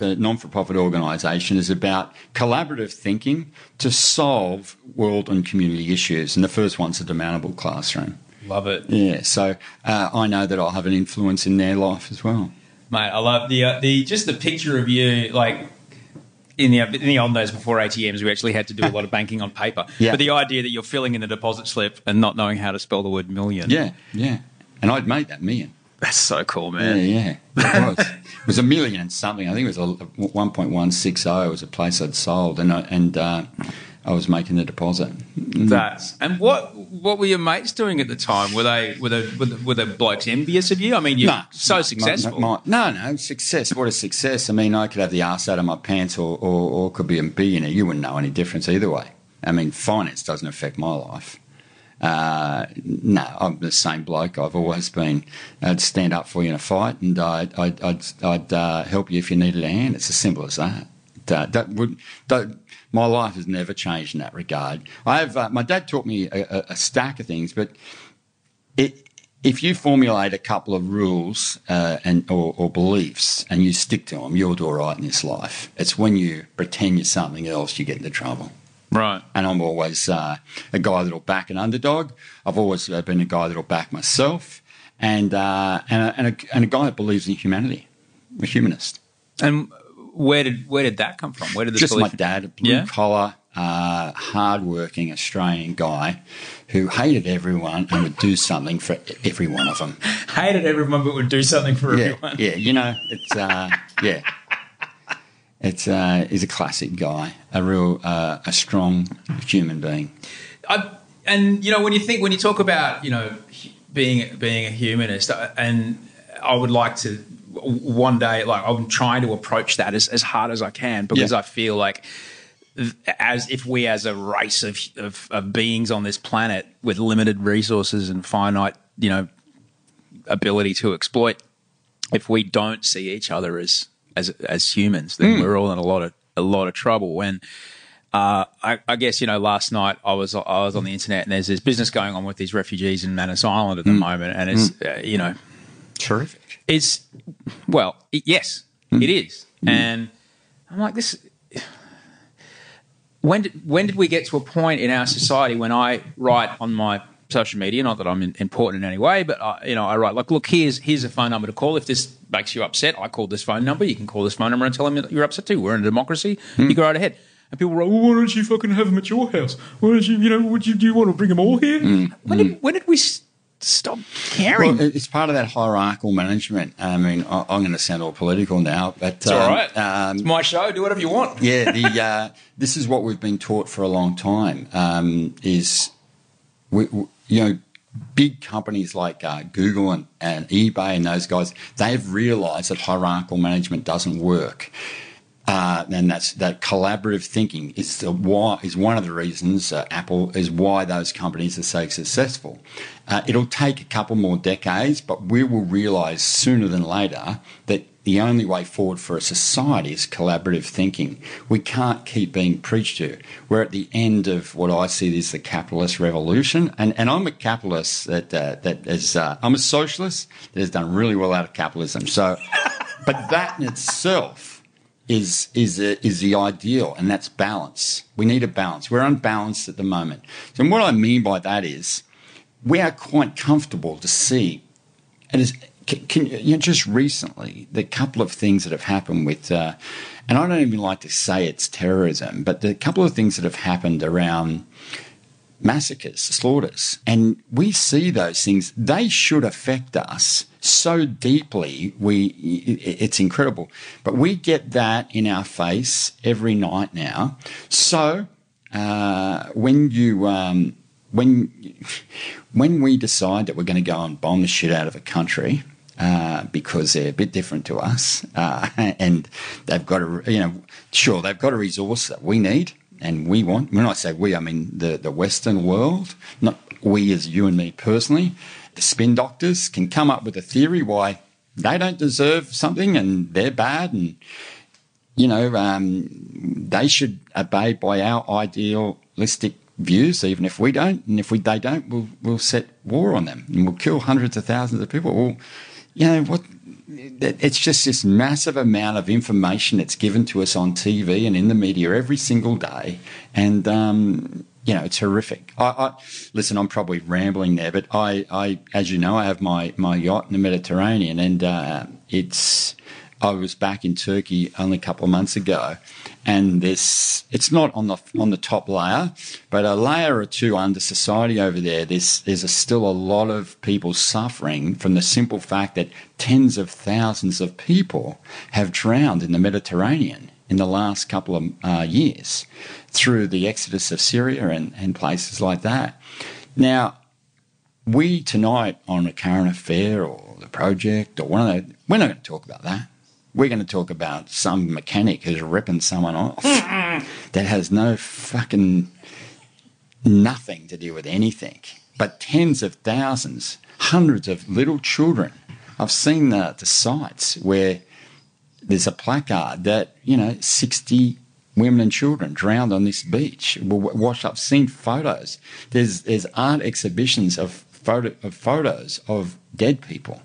The non for profit organisation is about collaborative thinking to solve world and community issues. And the first one's a demountable classroom. Love it. Yeah, so uh, I know that I'll have an influence in their life as well. Mate, I love the uh, the just the picture of you like in the in the old days before ATMs, we actually had to do a lot of banking on paper. Yeah. But the idea that you're filling in the deposit slip and not knowing how to spell the word million. Yeah, yeah. And I'd made that million. That's so cool, man. yeah. Yeah. It was. it was a million and something. I think it was a 1.160 was a place I'd sold, and I, and uh, I was making the deposit. That's and what what were your mates doing at the time? Were they were they were the, were the blokes envious of you? I mean, you're No, so my- successful. my- no, no, success. What a success? I mean, I could have the arse out of my pants, or, or, or could be a billionaire. You wouldn't know any difference either way. I mean, finance doesn't affect my life. Uh, no, I'm the same bloke I've always been. I'd stand up for you in a fight, and I'd, I'd, I'd, I'd uh, help you if you needed a hand. It's as simple as that. That, that would, that, my life has never changed in that regard. I have. Uh, my dad taught me a, a, a stack of things, but it, if you formulate a couple of rules uh, and or, or beliefs and you stick to them, you'll do all right in this life. It's when you pretend you're something else you get into trouble. Right. And I'm always uh, a guy that'll back an underdog. I've always been a guy that'll back myself, and uh, and, a, and, a, and a guy that believes in humanity, a humanist. And where did where did that come from? Where did this Just my dad, a blue Yeah. collar, uh, hard-working Australian guy who hated everyone and would do something for every one of them. hated everyone but would do something for yeah, everyone? yeah, you know, it's uh, yeah, it's uh, he's a classic guy, a real uh, a strong human being. I, and you know when you think when you talk about you know being being a humanist, uh, and I would like to one day like I'm trying to approach that as, as hard as I can because Yeah. I feel like as if we as a race of, of of beings on this planet with limited resources and finite you know ability to exploit, if we don't see each other as as as humans, then hmm. we're all in a lot of a lot of trouble. When uh, I, I guess you know, last night I was I was on the internet and there's this business going on with these refugees in Manus Island at the hmm. moment, and it's hmm. uh, you know Terrific. it's well it, yes it is, and I'm like this. When did when did we get to a point in our society when I write on my social media, not that I'm in, important in any way, but I, you know I write like, look, here's here's a phone number to call if this makes you upset. I call this phone number. You can call this phone number and tell them that you're upset too. We're in a democracy. You go right ahead. And people were like, well, why don't you fucking have them at your house? Why don't you, you know, would you, do you want to bring them all here? When, did, when did we s- stop caring? Well, it's part of that hierarchical management. I mean, I- I'm going to sound all political now, but it's all right. Um, it's my show. Do whatever you want. yeah, the uh, this is what we've been taught for a long time. Um, is we- you know big companies like uh, Google and, and eBay and those guys they've realised that hierarchical management doesn't work. Uh, and that's that collaborative thinking is the why is one of the reasons uh, Apple is why those companies are so successful. Uh, it'll take a couple more decades, but we will realise sooner than later that the only way forward for a society is collaborative thinking. We can't keep being preached to. We're at the end of what I see as the capitalist revolution, and, and I'm a capitalist that uh, that is uh, I'm a socialist that has done really well out of capitalism. So, but that in itself is is a, is the ideal, and that's balance. We need a balance. We're unbalanced at the moment. So what I mean by that is, we are quite comfortable to see, and can, can, you know, just recently the couple of things that have happened with, uh, and I don't even like to say it's terrorism, but the couple of things that have happened around massacres, slaughters. And we see those things. They should affect us so deeply. We, it's incredible. But we get that in our face every night now. So uh, when you, um, when, when we decide that we're going to go and bomb the shit out of a country, uh, because they're a bit different to us, uh, and they've got a, you know, sure they've got a resource that we need and we want. When I say we, I mean the the Western world, not we as you and me personally. the spin doctors can come up with a theory why they don't deserve something and they're bad and you know um, they should obey by our idealistic views even if we don't and if we they don't we'll we'll set war on them and we'll kill hundreds of thousands of people well you know what it's just this massive amount of information that's given to us on TV and in the media every single day, and um, you know it's horrific. I, I, listen, I'm probably rambling there, but I, I, as you know, I have my my yacht in the Mediterranean, and uh, it's I was back in Turkey only a couple of months ago, and this it's not on the on the top layer, but a layer or two under society over there. There's there's a, still a lot of people suffering from the simple fact that tens of thousands of people have drowned in the Mediterranean in the last couple of uh, years through the exodus of Syria and, and places like that. Now, we tonight on a current affair or the project or one of those, we're not going to talk about that we're going to talk about some mechanic who's ripping someone off that has no fucking nothing to do with anything. But tens of thousands, hundreds of little children. I've seen the, the sites where there's a placard that, you know, 60 women and children drowned on this beach, washed up. I've seen photos. There's, there's art exhibitions of, photo, of photos of dead people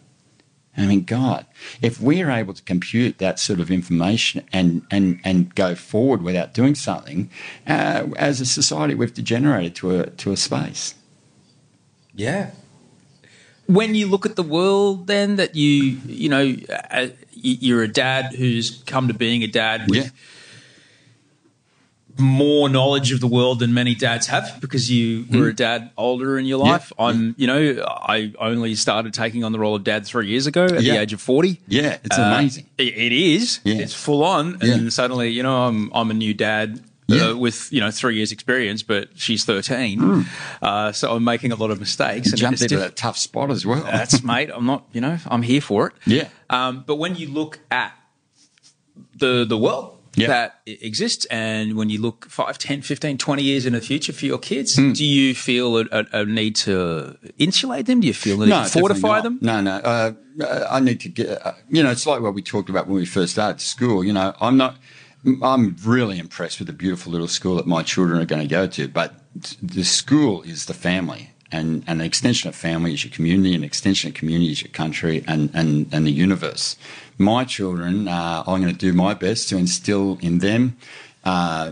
I mean, God, if we're able to compute that sort of information and, and, and go forward without doing something, uh, as a society, we've degenerated to a, to a space. Yeah. When you look at the world, then that you, you know, uh, you're a dad who's come to being a dad with. Yeah more knowledge of the world than many dads have because you were a hmm. dad older in your life. Yeah, I'm, you know, I only started taking on the role of dad three years ago at yeah. the age of 40. Yeah, it's uh, amazing. It, it is. It's full on. And suddenly, you know, I'm, I'm a new dad. Uh, with you know three years experience, but she's thirteen, mm. uh, so I'm making a lot of mistakes. and jumped into a tough spot as well. That's mate. I'm not. You know, I'm here for it. Yeah. Um, but when you look at the the world yep. that exists. And when you look 5, 10, 15, 20 years in the future for your kids, mm. do you feel a, a, a, need to insulate them? Do you feel the need no, to fortify them? No, no. Uh, I need to get, uh, you know, it's like what we talked about when we first started school. You know, I'm not, I'm really impressed with the beautiful little school that my children are going to go to, but the school is the family and, an extension of family is your community, an extension of community is your country and, and, and the universe. My children, uh, I'm going to do my best to instill in them uh,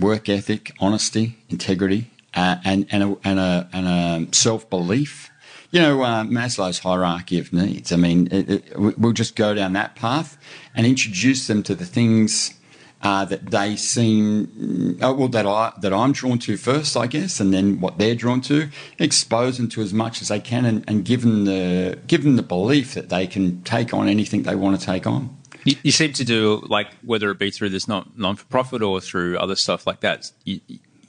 work ethic, honesty, integrity, uh, and, and a, and a, and a self belief. You know, uh, Maslow's hierarchy of needs. I mean, it, it, we'll just go down that path and introduce them to the things uh, that they seem uh, well that I that I'm drawn to first, I guess, and then what they're drawn to. Expose them to as much as they can, and, and give them the give them the belief that they can take on anything they want to take on. You, you seem to do like whether it be through this not non for profit or through other stuff like that. You,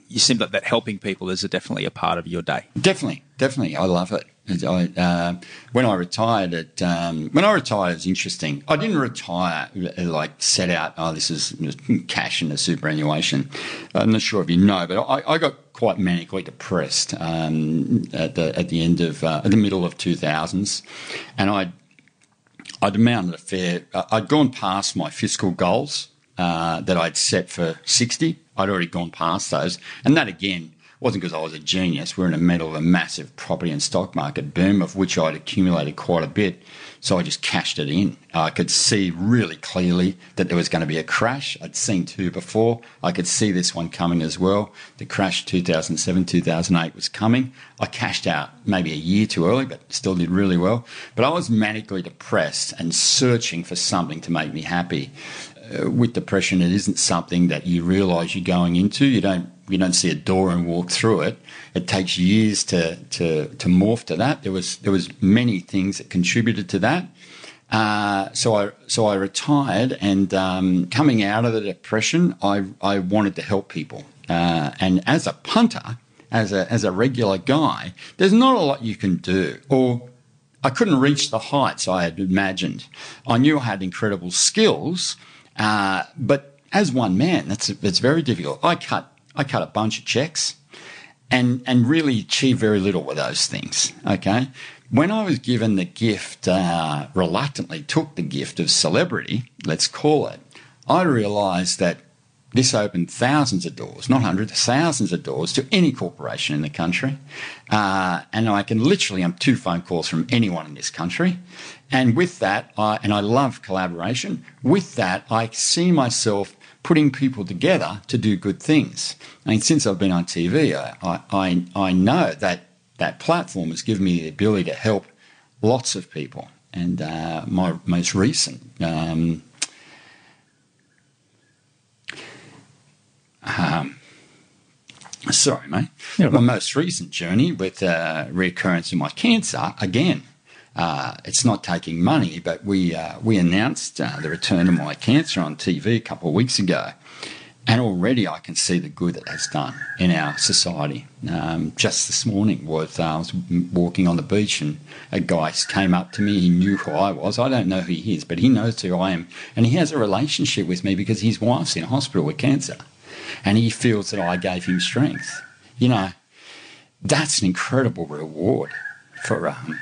you seem like that helping people is a, definitely a part of your day. Definitely, definitely, I love it. I, uh, when I retired, at, um, when I retired, it was interesting. I didn't retire like set out. Oh, this is cash in the superannuation. I'm not sure if you know, but I, I got quite manically depressed um, at the at the end of uh, the middle of 2000s, and I I'd amounted a fair. Uh, I'd gone past my fiscal goals uh, that I'd set for 60. I'd already gone past those, and that again wasn't because I was a genius. We're in the middle of a massive property and stock market boom, of which I'd accumulated quite a bit. So I just cashed it in. I could see really clearly that there was going to be a crash. I'd seen two before. I could see this one coming as well. The crash 2007, 2008 was coming. I cashed out maybe a year too early, but still did really well. But I was manically depressed and searching for something to make me happy. Uh, with depression, it isn't something that you realize you're going into. You don't you don't see a door and walk through it. It takes years to, to, to morph to that. There was there was many things that contributed to that. Uh, so I so I retired, and um, coming out of the depression, I I wanted to help people. Uh, and as a punter, as a as a regular guy, there's not a lot you can do, or I couldn't reach the heights I had imagined. I knew I had incredible skills, uh, but as one man, that's it's very difficult. I cut I cut a bunch of checks and, and really achieve very little with those things. Okay. when I was given the gift, uh, reluctantly took the gift of celebrity, let's call it, I realised that this opened thousands of doors, not hundreds, thousands of doors to any corporation in the country. Uh, and I can literally, I'm two phone calls from anyone in this country. And with that, I, and I love collaboration, with that, I see myself putting people together to do good things. I mean, since I've been on TV, I, I, I know that that platform has given me the ability to help lots of people. And uh, my most recent um, um, sorry, mate. Yeah, my most recent journey with uh, recurrence of my cancer, again, uh, it's not taking money, but we uh, we announced uh, the return of my cancer on TV a couple of weeks ago, and already I can see the good that has done in our society. Um, just this morning, was uh, I was walking on the beach, and a guy came up to me. He knew who I was. I don't know who he is, but he knows who I am, and he has a relationship with me because his wife's in hospital with cancer and he feels that I gave him strength. You know, that's an incredible reward for um,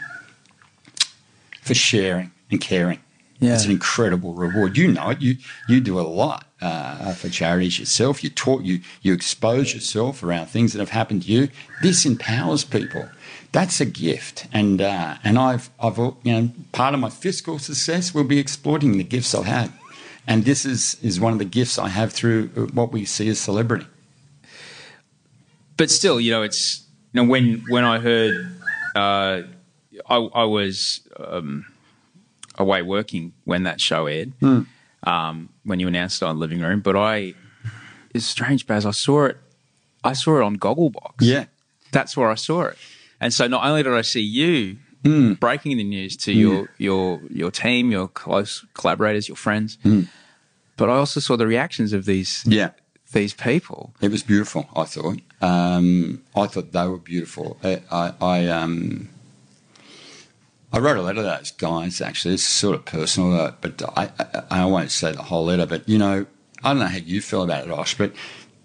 for sharing and caring. Yeah. It's an incredible reward. You know it. You you do a lot uh, for charities yourself. You talk. You you expose yourself around things that have happened to you. This empowers people. That's a gift, and uh, and I've I've you know part of my fiscal success will be exploiting the gifts I've had. And this is, is one of the gifts I have through uh, what we see as celebrity. But still, you know, it's, you know, when, when I heard, uh, I, I was um, away working when that show aired, mm. um, when you announced it on Living Room, but I, it's strange, Baz, I saw it, I saw it on Gogglebox. Yeah. That's where I saw it. And so not only did I see you mm. breaking the news to mm. your your your team, your close collaborators, your friends. Mm. But I also saw the reactions of these yeah these people. It was beautiful. I thought. Um, I thought they were beautiful. I, I, I um. I wrote a letter to those guys. Actually, it's sort of personal, but I, I, I won't say the whole letter. But you know, I don't know how you feel about it, Osh, but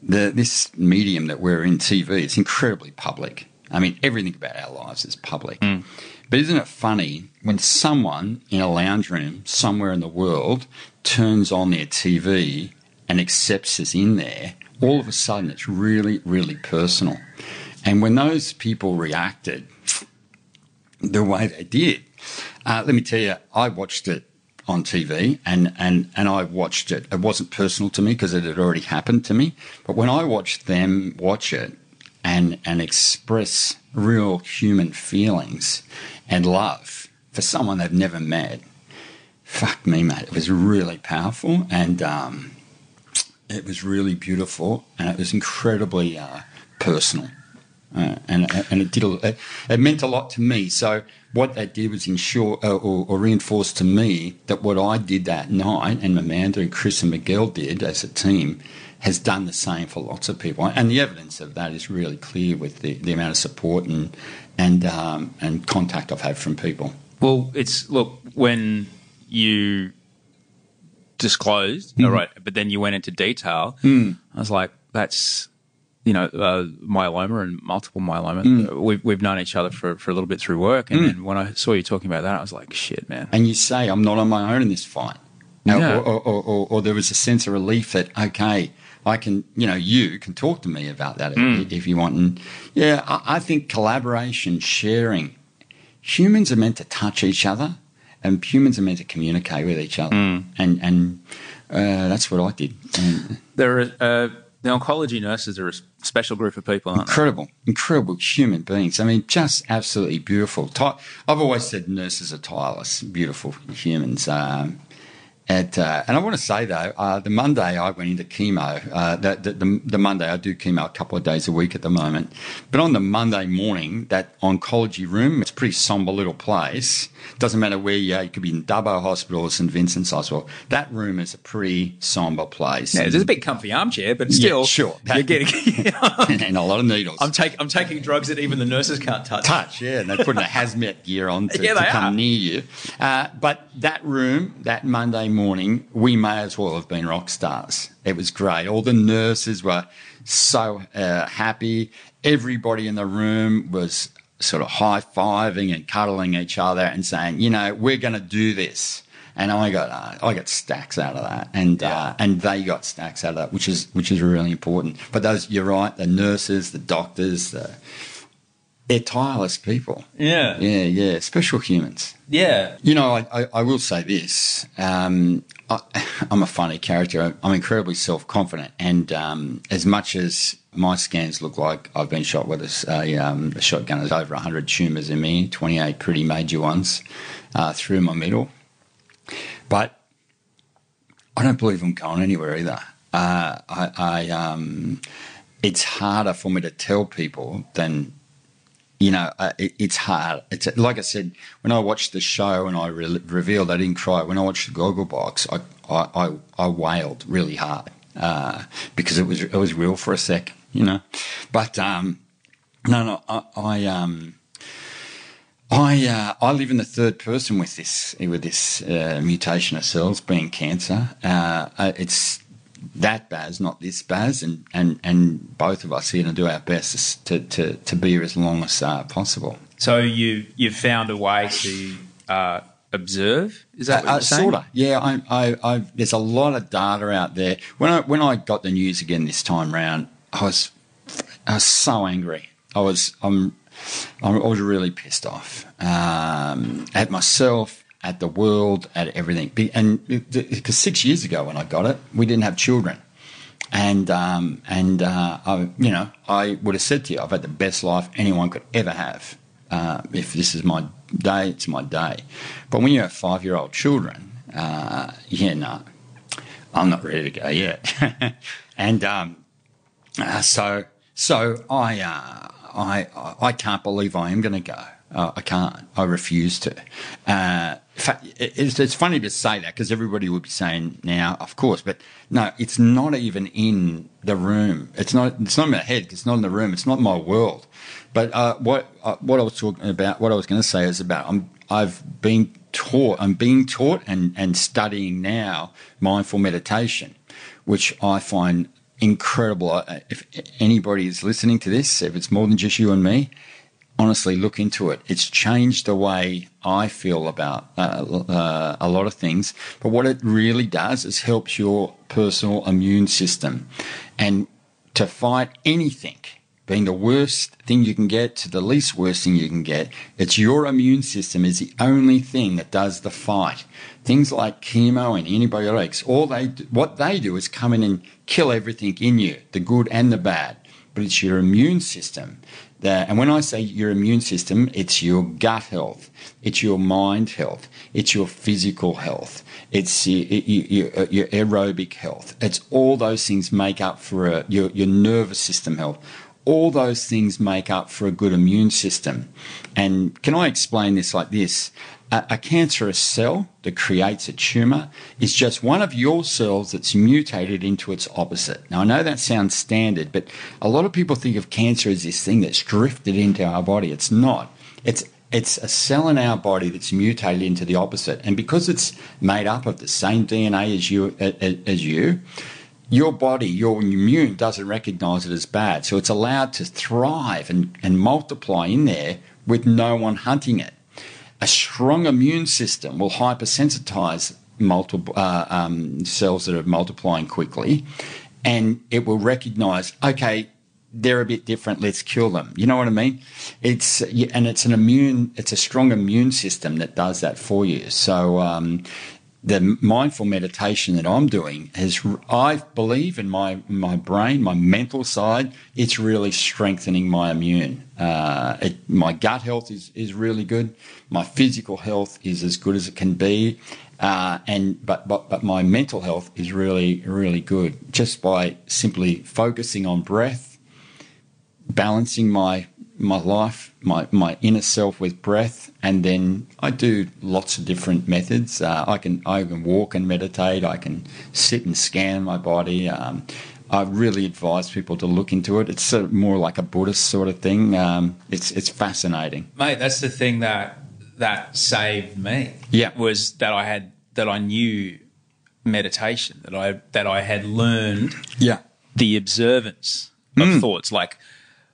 the, this medium that we're in, TV, it's incredibly public. I mean, everything about our lives is public. Mm. But isn't it funny when someone in a lounge room somewhere in the world turns on their TV and accepts us in there, all of a sudden it's really, really personal. And when those people reacted the way they did, uh, let me tell you, I watched it on TV and, and, and I watched it. It wasn't personal to me because it had already happened to me. But when I watched them watch it and, and express real human feelings, and love for someone they've never met. Fuck me, mate. It was really powerful and um, it was really beautiful and it was incredibly uh, personal. Uh, and and it did a, it, it, meant a lot to me. So what that did was ensure uh, or, or, reinforce to me that what I did that night and Amanda and Chris and Miguel did as a team has done the same for lots of people. And the evidence of that is really clear with the, the amount of support and and um, and contact I've had from people. Well, it's look when you disclosed, mm. all right, but then you went into detail. Mm. I was like, that's you know, uh, myeloma and multiple myeloma. Mm. We've, we've known each other for, for a little bit through work. And mm. then when I saw you talking about that, I was like, shit, man. And you say, I'm not on my own in this fight. Yeah. Or, or, or, or, there was a sense of relief that, okay, I can, you know, you can talk to me about that mm. if, if, you want. And yeah, I, I, think collaboration, sharing. Humans are meant to touch each other, and humans are meant to communicate with each other, mm. and and uh, that's what I did. And there are. Uh, the oncology nurses are special group of people, incredible, incredible human beings. I mean, just absolutely beautiful. I've always said nurses are tireless, beautiful humans. Um, at, uh, and I want to say though, uh, the Monday I went into chemo. Uh, the, the, the, Monday I do chemo a couple of days a week at the moment. But on the Monday morning, that oncology room, it's a pretty somber little place. Doesn't matter where you are. You could be in Dubbo Hospital or St Vincent's Hospital. That room is a pretty somber place. Yeah, there's a big comfy armchair, but still, yeah, sure, you're getting and a lot of needles. I'm taking I'm taking drugs that even the nurses can't touch. Touch, yeah, and they're putting a hazmat gear on to, yeah, to come near you. Uh, but that room, that Monday morning, we may as well have been rock stars. It was great. All the nurses were so uh, happy. Everybody in the room was sort of high fiving and cuddling each other and saying, you know, we're going to do this. And I got uh, I got stacks out of that, and uh, and they got stacks out of that, which is which is really important. But those, you're right, the nurses, the doctors, the, they're tireless people. Yeah. Yeah, yeah, special humans. Yeah. You know, I, I, I will say this. Um, I, I'm a funny character. I'm incredibly self confident. And um, as much as my scans look like I've been shot with a, a, um, a shotgun, there's over 100 tumours in me, 28 pretty major ones uh, through my middle. But I don't believe I'm going anywhere either. Uh, I, I um, it's harder for me to tell people than you know, uh, it, it's hard. It's like I said when I watched the show and I re- revealed I didn't cry. When I watched the Gogglebox, I I, I, I wailed really hard uh, because it was it was real for a sec, you know. But um, no, no, I, I um. I uh, I live in the third person with this with this uh, mutation of cells being cancer. Uh it's that Baz, not this Baz, and, and, and both of us are going to do our best to, to, to be here as long as uh, possible. So you you've found a way to uh, observe? Is that what you're saying? Sort of. Yeah, I, I, I, there's a lot of data out there. When I when I got the news again this time round, I was I was so angry. I was I'm I was really pissed off um, at myself at the world, at everything. And because six years ago when I got it, we didn't have children. And um, and uh, I, you know, I would have said to you, I've had the best life anyone could ever have. Uh, if this is my day, it's my day. But when you have five year old children, uh, yeah, no, I'm not ready to go yet. and um, uh, so so I, uh, I I can't believe I am going to go. Uh, I can't. I refuse to. Uh, it's, it's funny to say that because everybody would be saying now, of course, but no, it's not even in the room. It's not. It's not in my head. It's not in the room. It's not my world. But uh, what uh, what I was talking about, what I was going to say is about. I'm, I've been taught. I'm being taught and and studying now mindful meditation, which I find incredible. If anybody is listening to this, if it's more than just you and me, honestly look into it. It's changed the way I feel about uh, uh, a lot of things. But what it really does is helps your personal immune system. And to fight anything, being the worst thing you can get to the least worst thing you can get, it's your immune system is the only thing that does the fight. Things like chemo and antibiotics, all they what they do is come in and kill everything in you, the good and the bad. But it's your immune system and when I say your immune system, it's your gut health, it's your mind health, it's your physical health, it's your, your, uh, your aerobic health. It's all those things make up for a, your, your nervous system health. All those things make up for a good immune system. And can I explain this like this? A, a cancerous cell that creates a tumor is just one of your cells that's mutated into its opposite. Now, I know that sounds standard, but a lot of people think of cancer as this thing that's drifted into our body. It's not. It's it's a cell in our body that's mutated into the opposite, and because it's made up of the same DNA as you as you, your body, your immune doesn't recognize it as bad, so it's allowed to thrive and, and multiply in there with no one hunting it a strong immune system will hypersensitize multiple uh, um, cells that are multiplying quickly, and it will recognize, okay, they're a bit different. Let's kill them. You know what I mean? It's and it's an immune. It's a strong immune system that does that for you. So um, the mindful meditation that I'm doing is, I believe in my, my brain, my mental side, it's really strengthening my immune. Uh, it, my gut health is, is really good. My physical health is as good as it can be. Uh, and but, but but my mental health is really really good just by simply focusing on breath, balancing my my life, my, my inner self with breath, and then I do lots of different methods. Uh, I can I can walk and meditate. I can sit and scan my body. Um, I really advise people to look into it. It's sort of more like a Buddhist sort of thing. Um, it's it's fascinating, mate. That's the thing that that saved me. Yeah, was that I had that I knew meditation that I that I had learned. Yeah, the observance of mm. thoughts like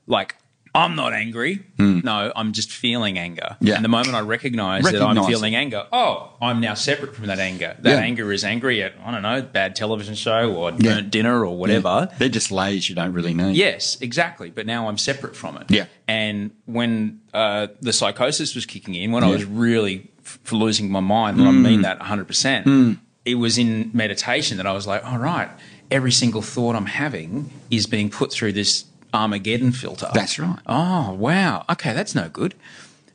like I'm not angry. No, I'm just feeling anger. Hmm. Yeah. And the moment I recognize, that I'm feeling anger, oh, I'm now separate from that anger. That Yeah. anger is angry at, I don't know, bad television show or Yeah. burnt dinner or whatever. They're just layers you don't really need. Yes, exactly. But now I'm separate from it. Yeah. And when uh, the psychosis was kicking in, when I was really f- for losing my mind, and I mean that 100%, it was in meditation that I was like, all right, every single thought I'm having is being put through this Armageddon filter. That's right. Oh, wow. Okay, that's no good.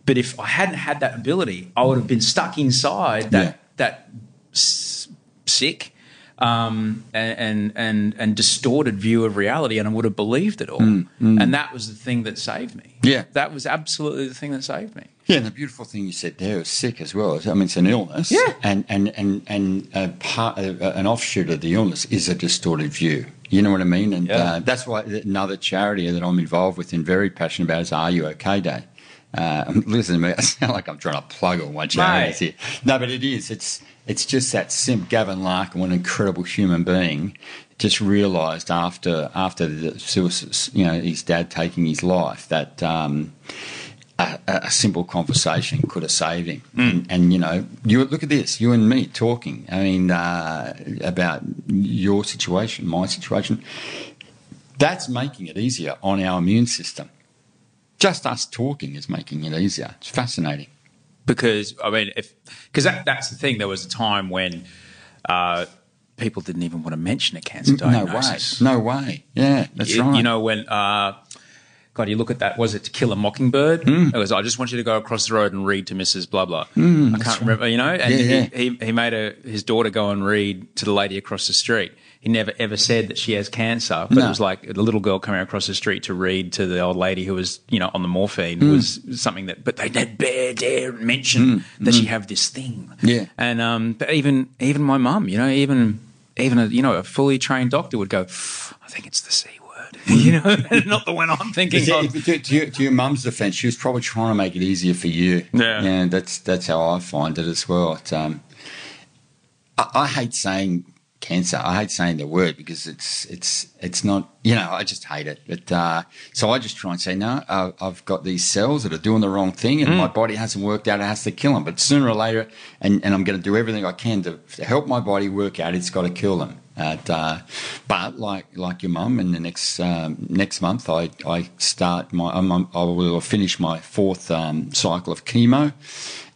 But if I hadn't had that ability, I would have been stuck inside that Yeah. that s- sick um, and, and and distorted view of reality, and I would have believed it all. And that was the thing that saved me. Mm, Yeah. that was absolutely the thing that saved me. Yeah, and the beautiful thing you said there is sick as well. I mean, it's an illness. Yeah. And and and and a part, uh, an offshoot of the illness is a distorted view. You know what I mean? And Yeah. uh, that's why another charity that I'm involved with and very passionate about is R U OK Day. Uh, listen to me, I sound like I'm trying to plug all my charities Mate. here. No, but it is. It's it's just that sim. Gavin Larkin, an incredible human being, just realised after after the suicide, you know, his dad taking his life that. Um, a, a simple conversation could have saved him. And, and you know, you look at this, you and me talking. I mean, uh, about your situation, my situation. That's making it easier on our immune system. Just us talking is making it easier. It's fascinating. because I mean, if because that, that's the thing. There was a time when uh, people didn't even want to mention a cancer diagnosis. No way. No way. Yeah, that's you, right. you know when. Uh, God, you look at that. Was it To Kill a Mockingbird? Hmm. It was. I just want you to go across the road and read to Mrs. Blah blah. I can't remember. You know, and Yeah, yeah. He, he he made a, his daughter go and read to the lady across the street. He never ever said that she has cancer, but No. it was like the little girl coming across the street to read to the old lady who was, you know, on the morphine Hmm. was something that. But they did bare dare mention that she have this thing. Yeah. and um, but even even my mum, you know, even even a you know a fully trained doctor would go, I think it's the c word, you know, not the one I'm thinking To, of. to, to, your, to your mum's defence, she was probably trying to make it easier for you. Yeah. yeah, that's that's how I find it as well. It, um, I, I hate saying cancer. I hate saying the word because it's it's it's not. You know, I just hate it. But uh, so I just try and say no. Uh, I've got these cells that are doing the wrong thing, and my body hasn't worked out. It has to kill them. But sooner or later, and, and I'm going to do everything I can to, to help my body work out. It's got to kill them. Uh, but like like your mum, in the next um, next month, I, I start my I'm- I will finish my fourth um, cycle of chemo,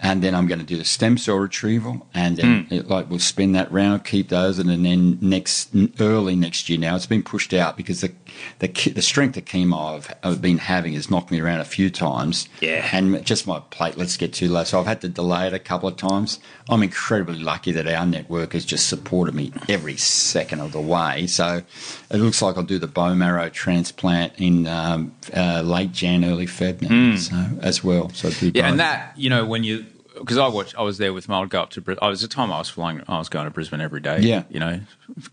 and then I'm going to do the stem cell retrieval, and then it, like we'll spin that round, keep those, and then next early next year. Now it's been pushed out because the the the strength of chemo I've, I've been having has knocked me around a few times, Yeah. and just my platelets get too low, so I've had to delay it a couple of times. I'm incredibly lucky that our network has just supported me every second of the way. So it looks like I'll do the bone marrow transplant in um, uh, late Jan, early Feb now, so as well. So. Yeah, and that you know when you because I watched, I was there with I'd go up to. Bris- I was the time I was flying. I was going to Brisbane every day. Yeah. you know,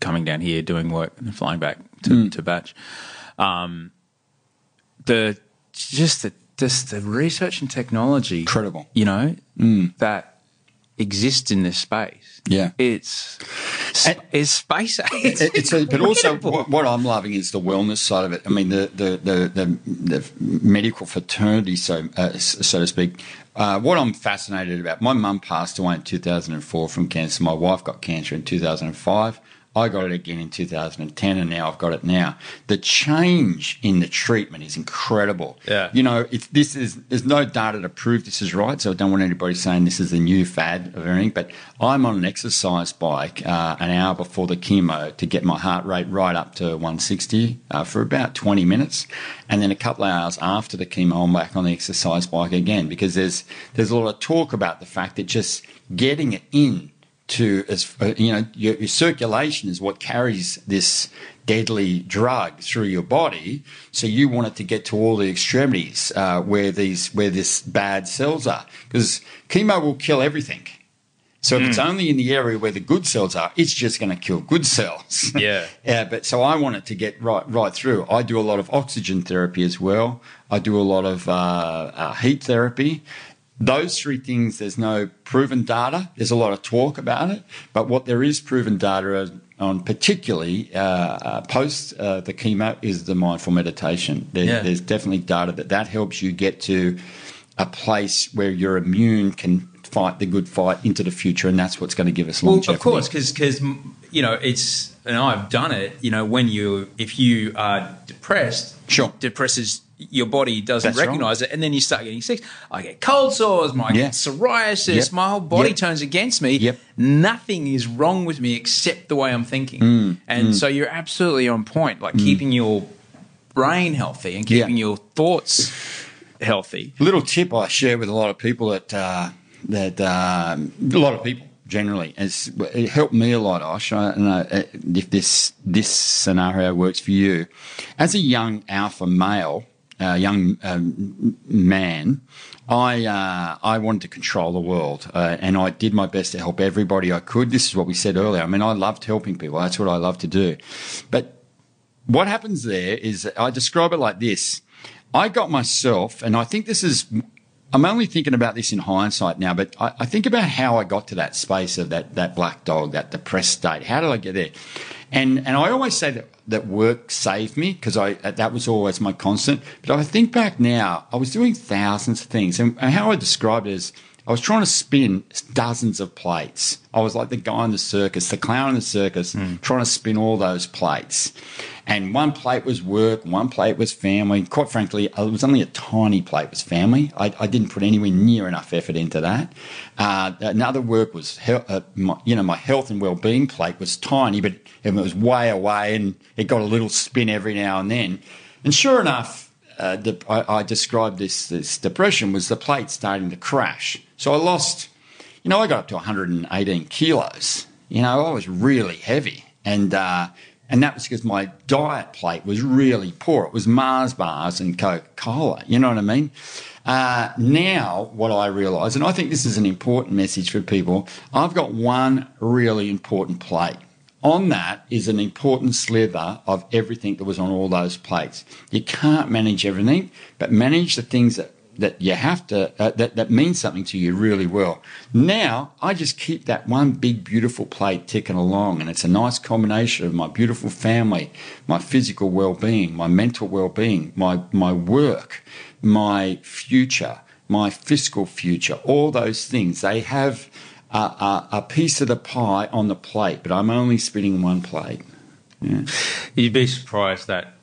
coming down here, doing work, and flying back to Hmm. to batch. Um, the just the just the research and technology, Incredible. You know that exists in this space. Yeah. it's And- it's space age. It- it's a, but also what, what I'm loving is the wellness side of it. I mean, the the the, the, the medical fraternity, so uh, so to speak. Uh, what I'm fascinated about. My mum passed away in 2004 from cancer. My wife got cancer in 2005. I got it again in 2010, and now I've got it now. The change in the treatment is incredible. Yeah. You know, it's, this is there's no data to prove this is right, so I don't want anybody saying this is a new fad of anything. But I'm on an exercise bike uh, an hour before the chemo to get my heart rate right up to 160 uh, for about 20 minutes, and then a couple of hours after the chemo, I'm back on the exercise bike again because there's there's a lot of talk about the fact that just getting it in to as you know your, your circulation is what carries this deadly drug through your body. So you want it to get to all the extremities uh, where these where this bad cells are because chemo will kill everything. So if it's only in the area where the good cells are it's just going to kill good cells. Yeah. yeah but so i want it to get right right through. I do a lot of oxygen therapy as well. I do a lot of uh, uh, heat therapy those three things, there's no proven data. There's a lot of talk about it, but what there is proven data on particularly uh, uh, post uh, the chemo is the mindful meditation. There, Yeah. There's definitely data that that helps you get to a place where your immune can fight the good fight into the future, and that's what's going to give us long term. Well, longevity. of course, because you know it's and I've done it. You know, when you if you are depressed, Sure. depresses your body doesn't That's right. recognize it, and then you start getting sick. I get cold sores, my Yeah. psoriasis, Yep. my whole body Yep. turns against me. Yep. Nothing is wrong with me except the way I'm thinking, Mm. and so you're absolutely on point. Like keeping your brain healthy and keeping Yeah. your thoughts healthy. little tip I share with a lot of people that uh, that um, a lot of people generally is it helped me a lot, Osh. I don't know uh, if this this scenario works for you. As a young alpha male, uh, young um, man, I uh, I wanted to control the world, uh, and I did my best to help everybody I could. This is what we said earlier. I mean, I loved helping people. That's what I love to do, but what happens there is I describe it like this. I got myself, and I think this is, I'm only thinking about this in hindsight now, but I, I think about how I got to that space of that, that black dog, that depressed state. How did I get there? And, and I always say that, that work saved me because I, uh, that was always my constant. But if I think back now, I was doing thousands of things. And, and how I described it is I was trying to spin dozens of plates. I was like the guy in the circus, the clown in the circus, hmm. trying to spin all those plates. And one plate was work, one plate was family. Quite frankly, it was only a tiny plate was family. I, I didn't put anywhere near enough effort into that. Uh, another work was, he- uh, my, you know, my health and well-being plate was tiny, but it was way away, and it got a little spin every now and then. And sure enough, uh, the, I, I described this this depression was the plate starting to crash. So I lost, you know, I got up to 118 kilos. You know, I was really heavy, and uh, and that was because my diet plate was really poor. It was Mars bars and Coca Cola. You know what I mean? Uh, now, what I realise, and I think this is an important message for people, I've got one really important plate. On that is an important slither of everything that was on all those plates. You can't manage everything, but manage the things that, that you have to, uh, that, that mean something to you really well. Now, I just keep that one big, beautiful plate ticking along, and it's a nice combination of my beautiful family, my physical well being, my mental well being, my, my work, my future, my fiscal future, all those things. They have a, a, a piece of the pie on the plate, but I'm only spinning one plate. You'd be surprised that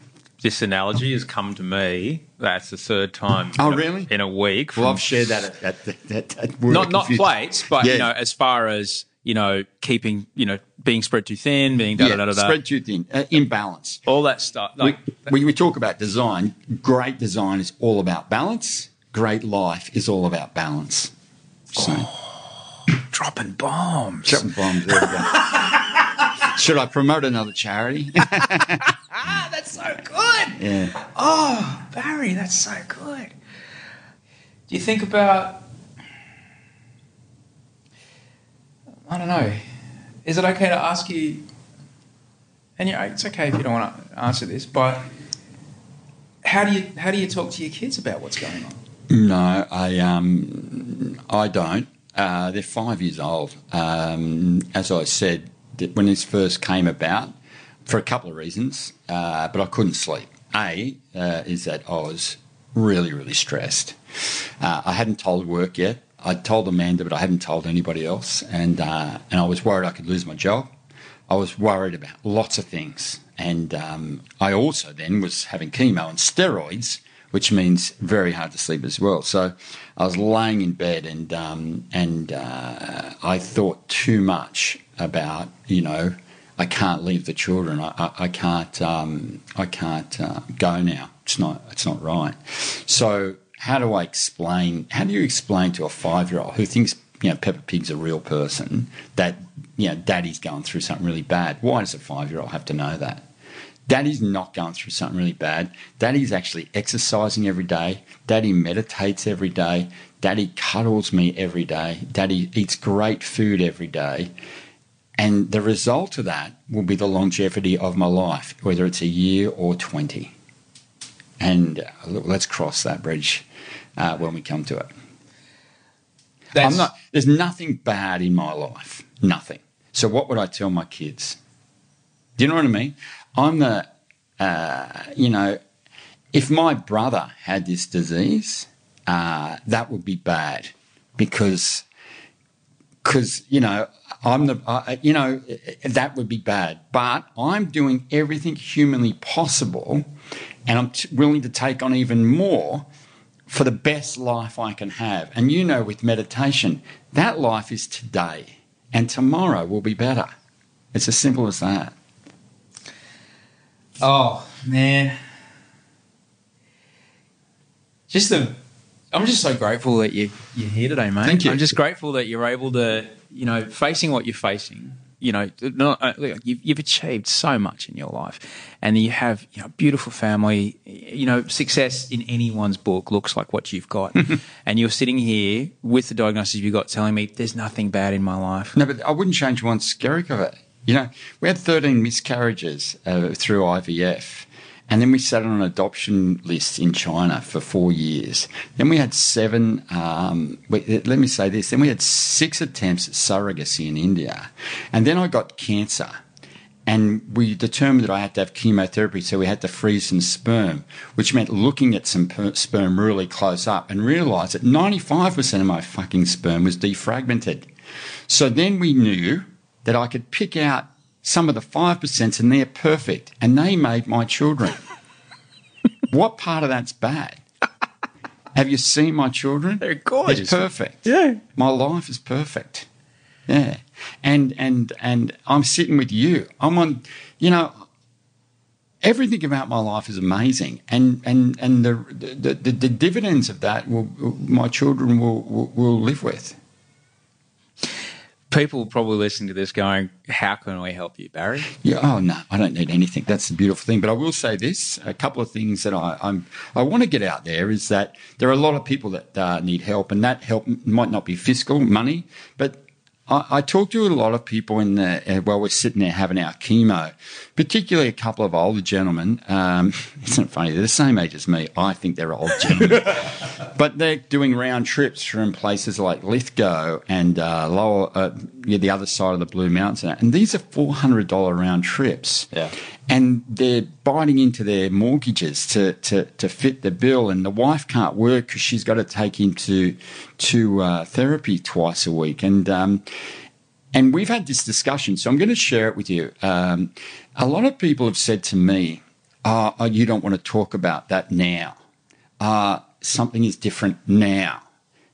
this analogy has come to me. That's the third time. Oh, in a- really? In a week. Well, I've shared that at, at, at, at, at work not not plates, but Yeah. you know, as far as you know, keeping you know, being spread too thin, being da da da da, spread too thin, uh, imbalance. all that stuff. Like, we, we talk about design. Great design is all about balance. Great life is all about balance. So, dropping bombs. dropping bombs. There we go. Should I promote another charity? Ah, that's so good. yeah. Oh, Barry, that's so good. Do you think about? I don't know. Is it okay to ask you? And know, it's okay if you don't want to answer this, but how do you how do you talk to your kids about what's going on? No, I um, I don't. Uh, they're five years old. Um, as I said, when this first came about, for a couple of reasons, uh, but I couldn't sleep. A uh, is that I was really, really stressed. Uh, I hadn't told work yet. I'd told Amanda, but I hadn't told anybody else, and uh, and I was worried I could lose my job. I was worried about lots of things, and um, I also then was having chemo and steroids, which means very hard to sleep as well. So I was laying in bed, and um, and uh, I thought too much about you know I can't leave the children. I, I, I can't um, I can't uh, go now. It's not it's not right. So how do I explain? How do you explain to a five year old who thinks you know Peppa Pig's a real person that you know Daddy's going through something really bad? Why does a five year old have to know that? Daddy's not going through something really bad. Daddy's actually exercising every day. Daddy meditates every day. Daddy cuddles me every day. Daddy eats great food every day. And the result of that will be the longevity of my life, whether it's a year or 20. And uh, let's cross that bridge uh, when we come to it. That's, I'm not, there's nothing bad in my life. Nothing. So, what would I tell my kids? Do you know what I mean? I'm the, uh, you know, if my brother had this disease, uh, that would be bad because, because you know, I'm the, uh, you know, that would be bad. But I'm doing everything humanly possible, and I'm t- willing to take on even more for the best life I can have. And you know, with meditation, that life is today, and tomorrow will be better. It's as simple as that. Oh man, just the. I'm just so grateful that you you're here today, mate. Thank you. I'm just grateful that you're able to, you know, facing what you're facing. You know, not, uh, you've, you've achieved so much in your life, and you have you know beautiful family. You know, success in anyone's book looks like what you've got, and you're sitting here with the diagnosis you've got, telling me there's nothing bad in my life. No, but I wouldn't change one skerrick of it. You know, we had 13 miscarriages uh, through IVF. And then we sat on an adoption list in China for four years. Then we had seven, um, wait, let me say this, then we had six attempts at surrogacy in India. And then I got cancer. And we determined that I had to have chemotherapy, so we had to freeze some sperm, which meant looking at some per- sperm really close up and realised that 95% of my fucking sperm was defragmented. So then we knew that I could pick out some of the 5% and they're perfect, and they made my children. what part of that's bad? Have you seen my children? They're gorgeous. They're perfect. Yeah. My life is perfect. Yeah. And and and I'm sitting with you. I'm on you know everything about my life is amazing and and and the the, the, the dividends of that will my children will, will will live with. People probably listening to this going, "How can we help you, Barry?" Yeah. Oh no, I don't need anything. That's the beautiful thing. But I will say this: a couple of things that I, I'm I want to get out there is that there are a lot of people that uh, need help, and that help might not be fiscal money, but I, I talk to a lot of people in the uh, while we're sitting there having our chemo, particularly a couple of older gentlemen. Um, isn't it funny? They're the same age as me. I think they're old gentlemen, but they're doing round trips from places like Lithgow and uh, lower uh, yeah, the other side of the Blue Mountains, and these are four hundred dollar round trips. Yeah. And they're biting into their mortgages to, to, to fit the bill, and the wife can't work because she's got to take him to to uh, therapy twice a week. And um, and we've had this discussion, so I'm going to share it with you. Um, a lot of people have said to me, oh, oh, you don't want to talk about that now. Uh, something is different now.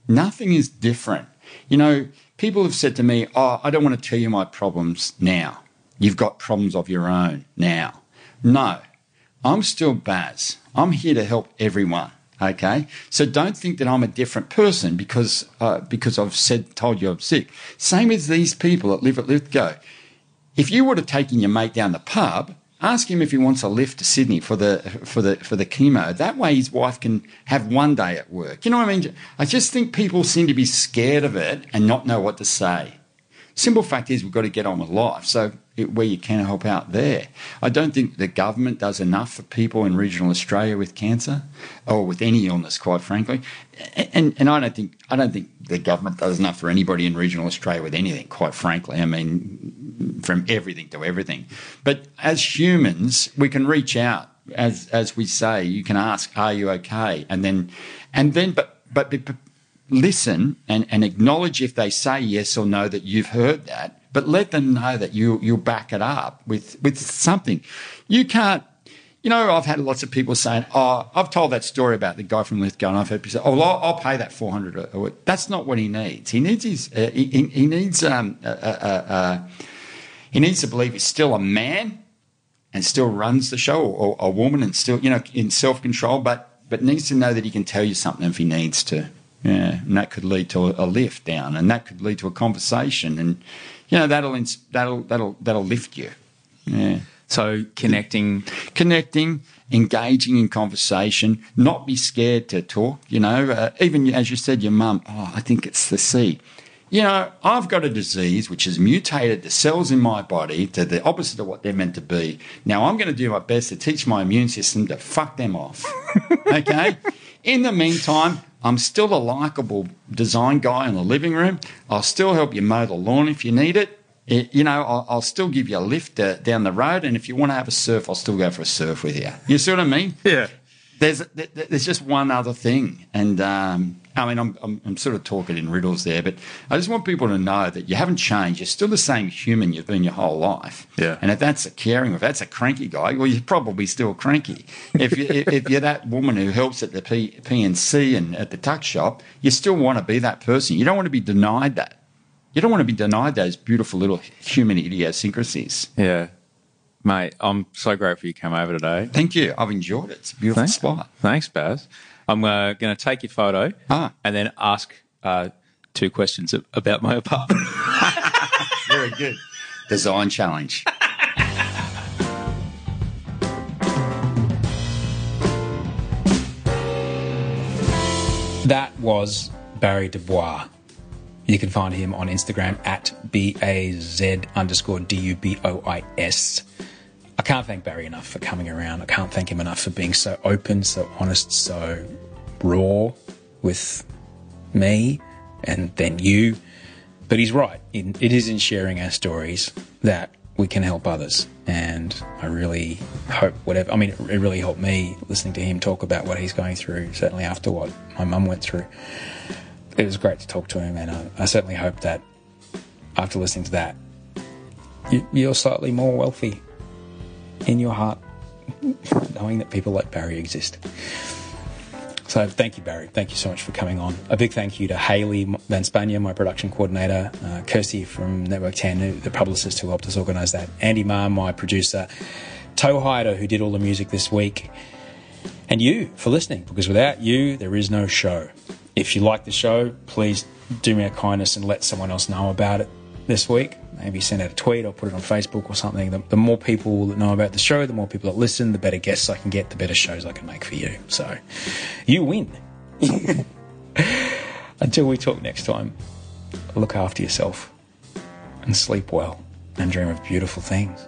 Nothing is different. You know, people have said to me, Oh, I don't want to tell you my problems now. You've got problems of your own now. No, I'm still Baz. I'm here to help everyone. Okay, so don't think that I'm a different person because uh, because I've said told you I'm sick. Same as these people that live at Lithgow. If you would have taken your mate down the pub, ask him if he wants a lift to Sydney for the for the for the chemo. That way, his wife can have one day at work. You know what I mean? I just think people seem to be scared of it and not know what to say. Simple fact is, we've got to get on with life. So it, where you can help out there. I don't think the government does enough for people in regional Australia with cancer or with any illness, quite frankly. And and I don't think I don't think the government does enough for anybody in regional Australia with anything, quite frankly. I mean, from everything to everything. But as humans, we can reach out. As as we say, you can ask, "Are you okay?" And then, and then, but but, but listen and, and acknowledge if they say yes or no that you've heard that, but let them know that you you'll back it up with with something. You can't. You know, I've had lots of people saying, "Oh, I've told that story about the guy from Lithgow, and I've heard people say, oh, well, I'll, I'll pay that four hundred a week." That's not what he needs. He needs his. Uh, he, he needs um, uh, uh, uh, he needs to believe he's still a man and still runs the show, or a woman and still, you know, in self control, but but needs to know that he can tell you something if he needs to. Yeah, and that could lead to a, a lift down, and that could lead to a conversation, and you know that'll ins- that'll that'll that'll lift you. Yeah. So connecting, connecting, engaging in conversation, not be scared to talk. You know, uh, even as you said, your mum. Oh, I think it's the C. You know, I've got a disease which has mutated the cells in my body to the opposite of what they're meant to be. Now I'm going to do my best to teach my immune system to fuck them off. okay. In the meantime, I'm still a likable design guy in the living room. I'll still help you mow the lawn if you need it. It, you know, I'll, I'll, still give you a lift uh, down the road, and if you want to have a surf, I'll still go for a surf with you. You see what I mean? Yeah. There's there's just one other thing, and um, I mean, I'm, I'm, I'm sort of talking in riddles there, but I just want people to know that you haven't changed. You're still the same human you've been your whole life. Yeah. And if that's a caring, if that's a cranky guy, well, you're probably still cranky. If you, if you're that woman who helps at the P, PNC and at the tuck shop, you still want to be that person. You don't want to be denied that. You don't want to be denied those beautiful little human idiosyncrasies. Yeah. Mate, I'm so grateful you came over today. Thank you. I've enjoyed it. It's a beautiful Thanks. spot. Thanks, Baz. I'm uh, going to take your photo Ah. and then ask uh, two questions about my apartment. Very good. Design challenge. That was Barry Du Bois. You can find him on Instagram at B A Z underscore D U B O I S. I can't thank Barry enough for coming around. I can't thank him enough for being so open, so honest, so raw with me and then you. But he's right. It is in sharing our stories that we can help others. And I really hope whatever, I mean, it really helped me listening to him talk about what he's going through, certainly after what my mum went through. It was great to talk to him. And I, I certainly hope that after listening to that, you, you're slightly more wealthy in your heart, knowing that people like Barry exist. So thank you, Barry. Thank you so much for coming on. A big thank you to Haley Van Spania, my production coordinator, uh, Kirsty from Network 10, the publicist who helped us organise that, Andy Marr, my producer, Toehider, who did all the music this week, and you for listening, because without you, there is no show. If you like the show, please do me a kindness and let someone else know about it this week. Maybe send out a tweet or put it on Facebook or something. The, the, more people that know about the show, the more people that listen, the better guests I can get, the better shows I can make for you. So you win. Until we talk next time, look after yourself and sleep well and dream of beautiful things.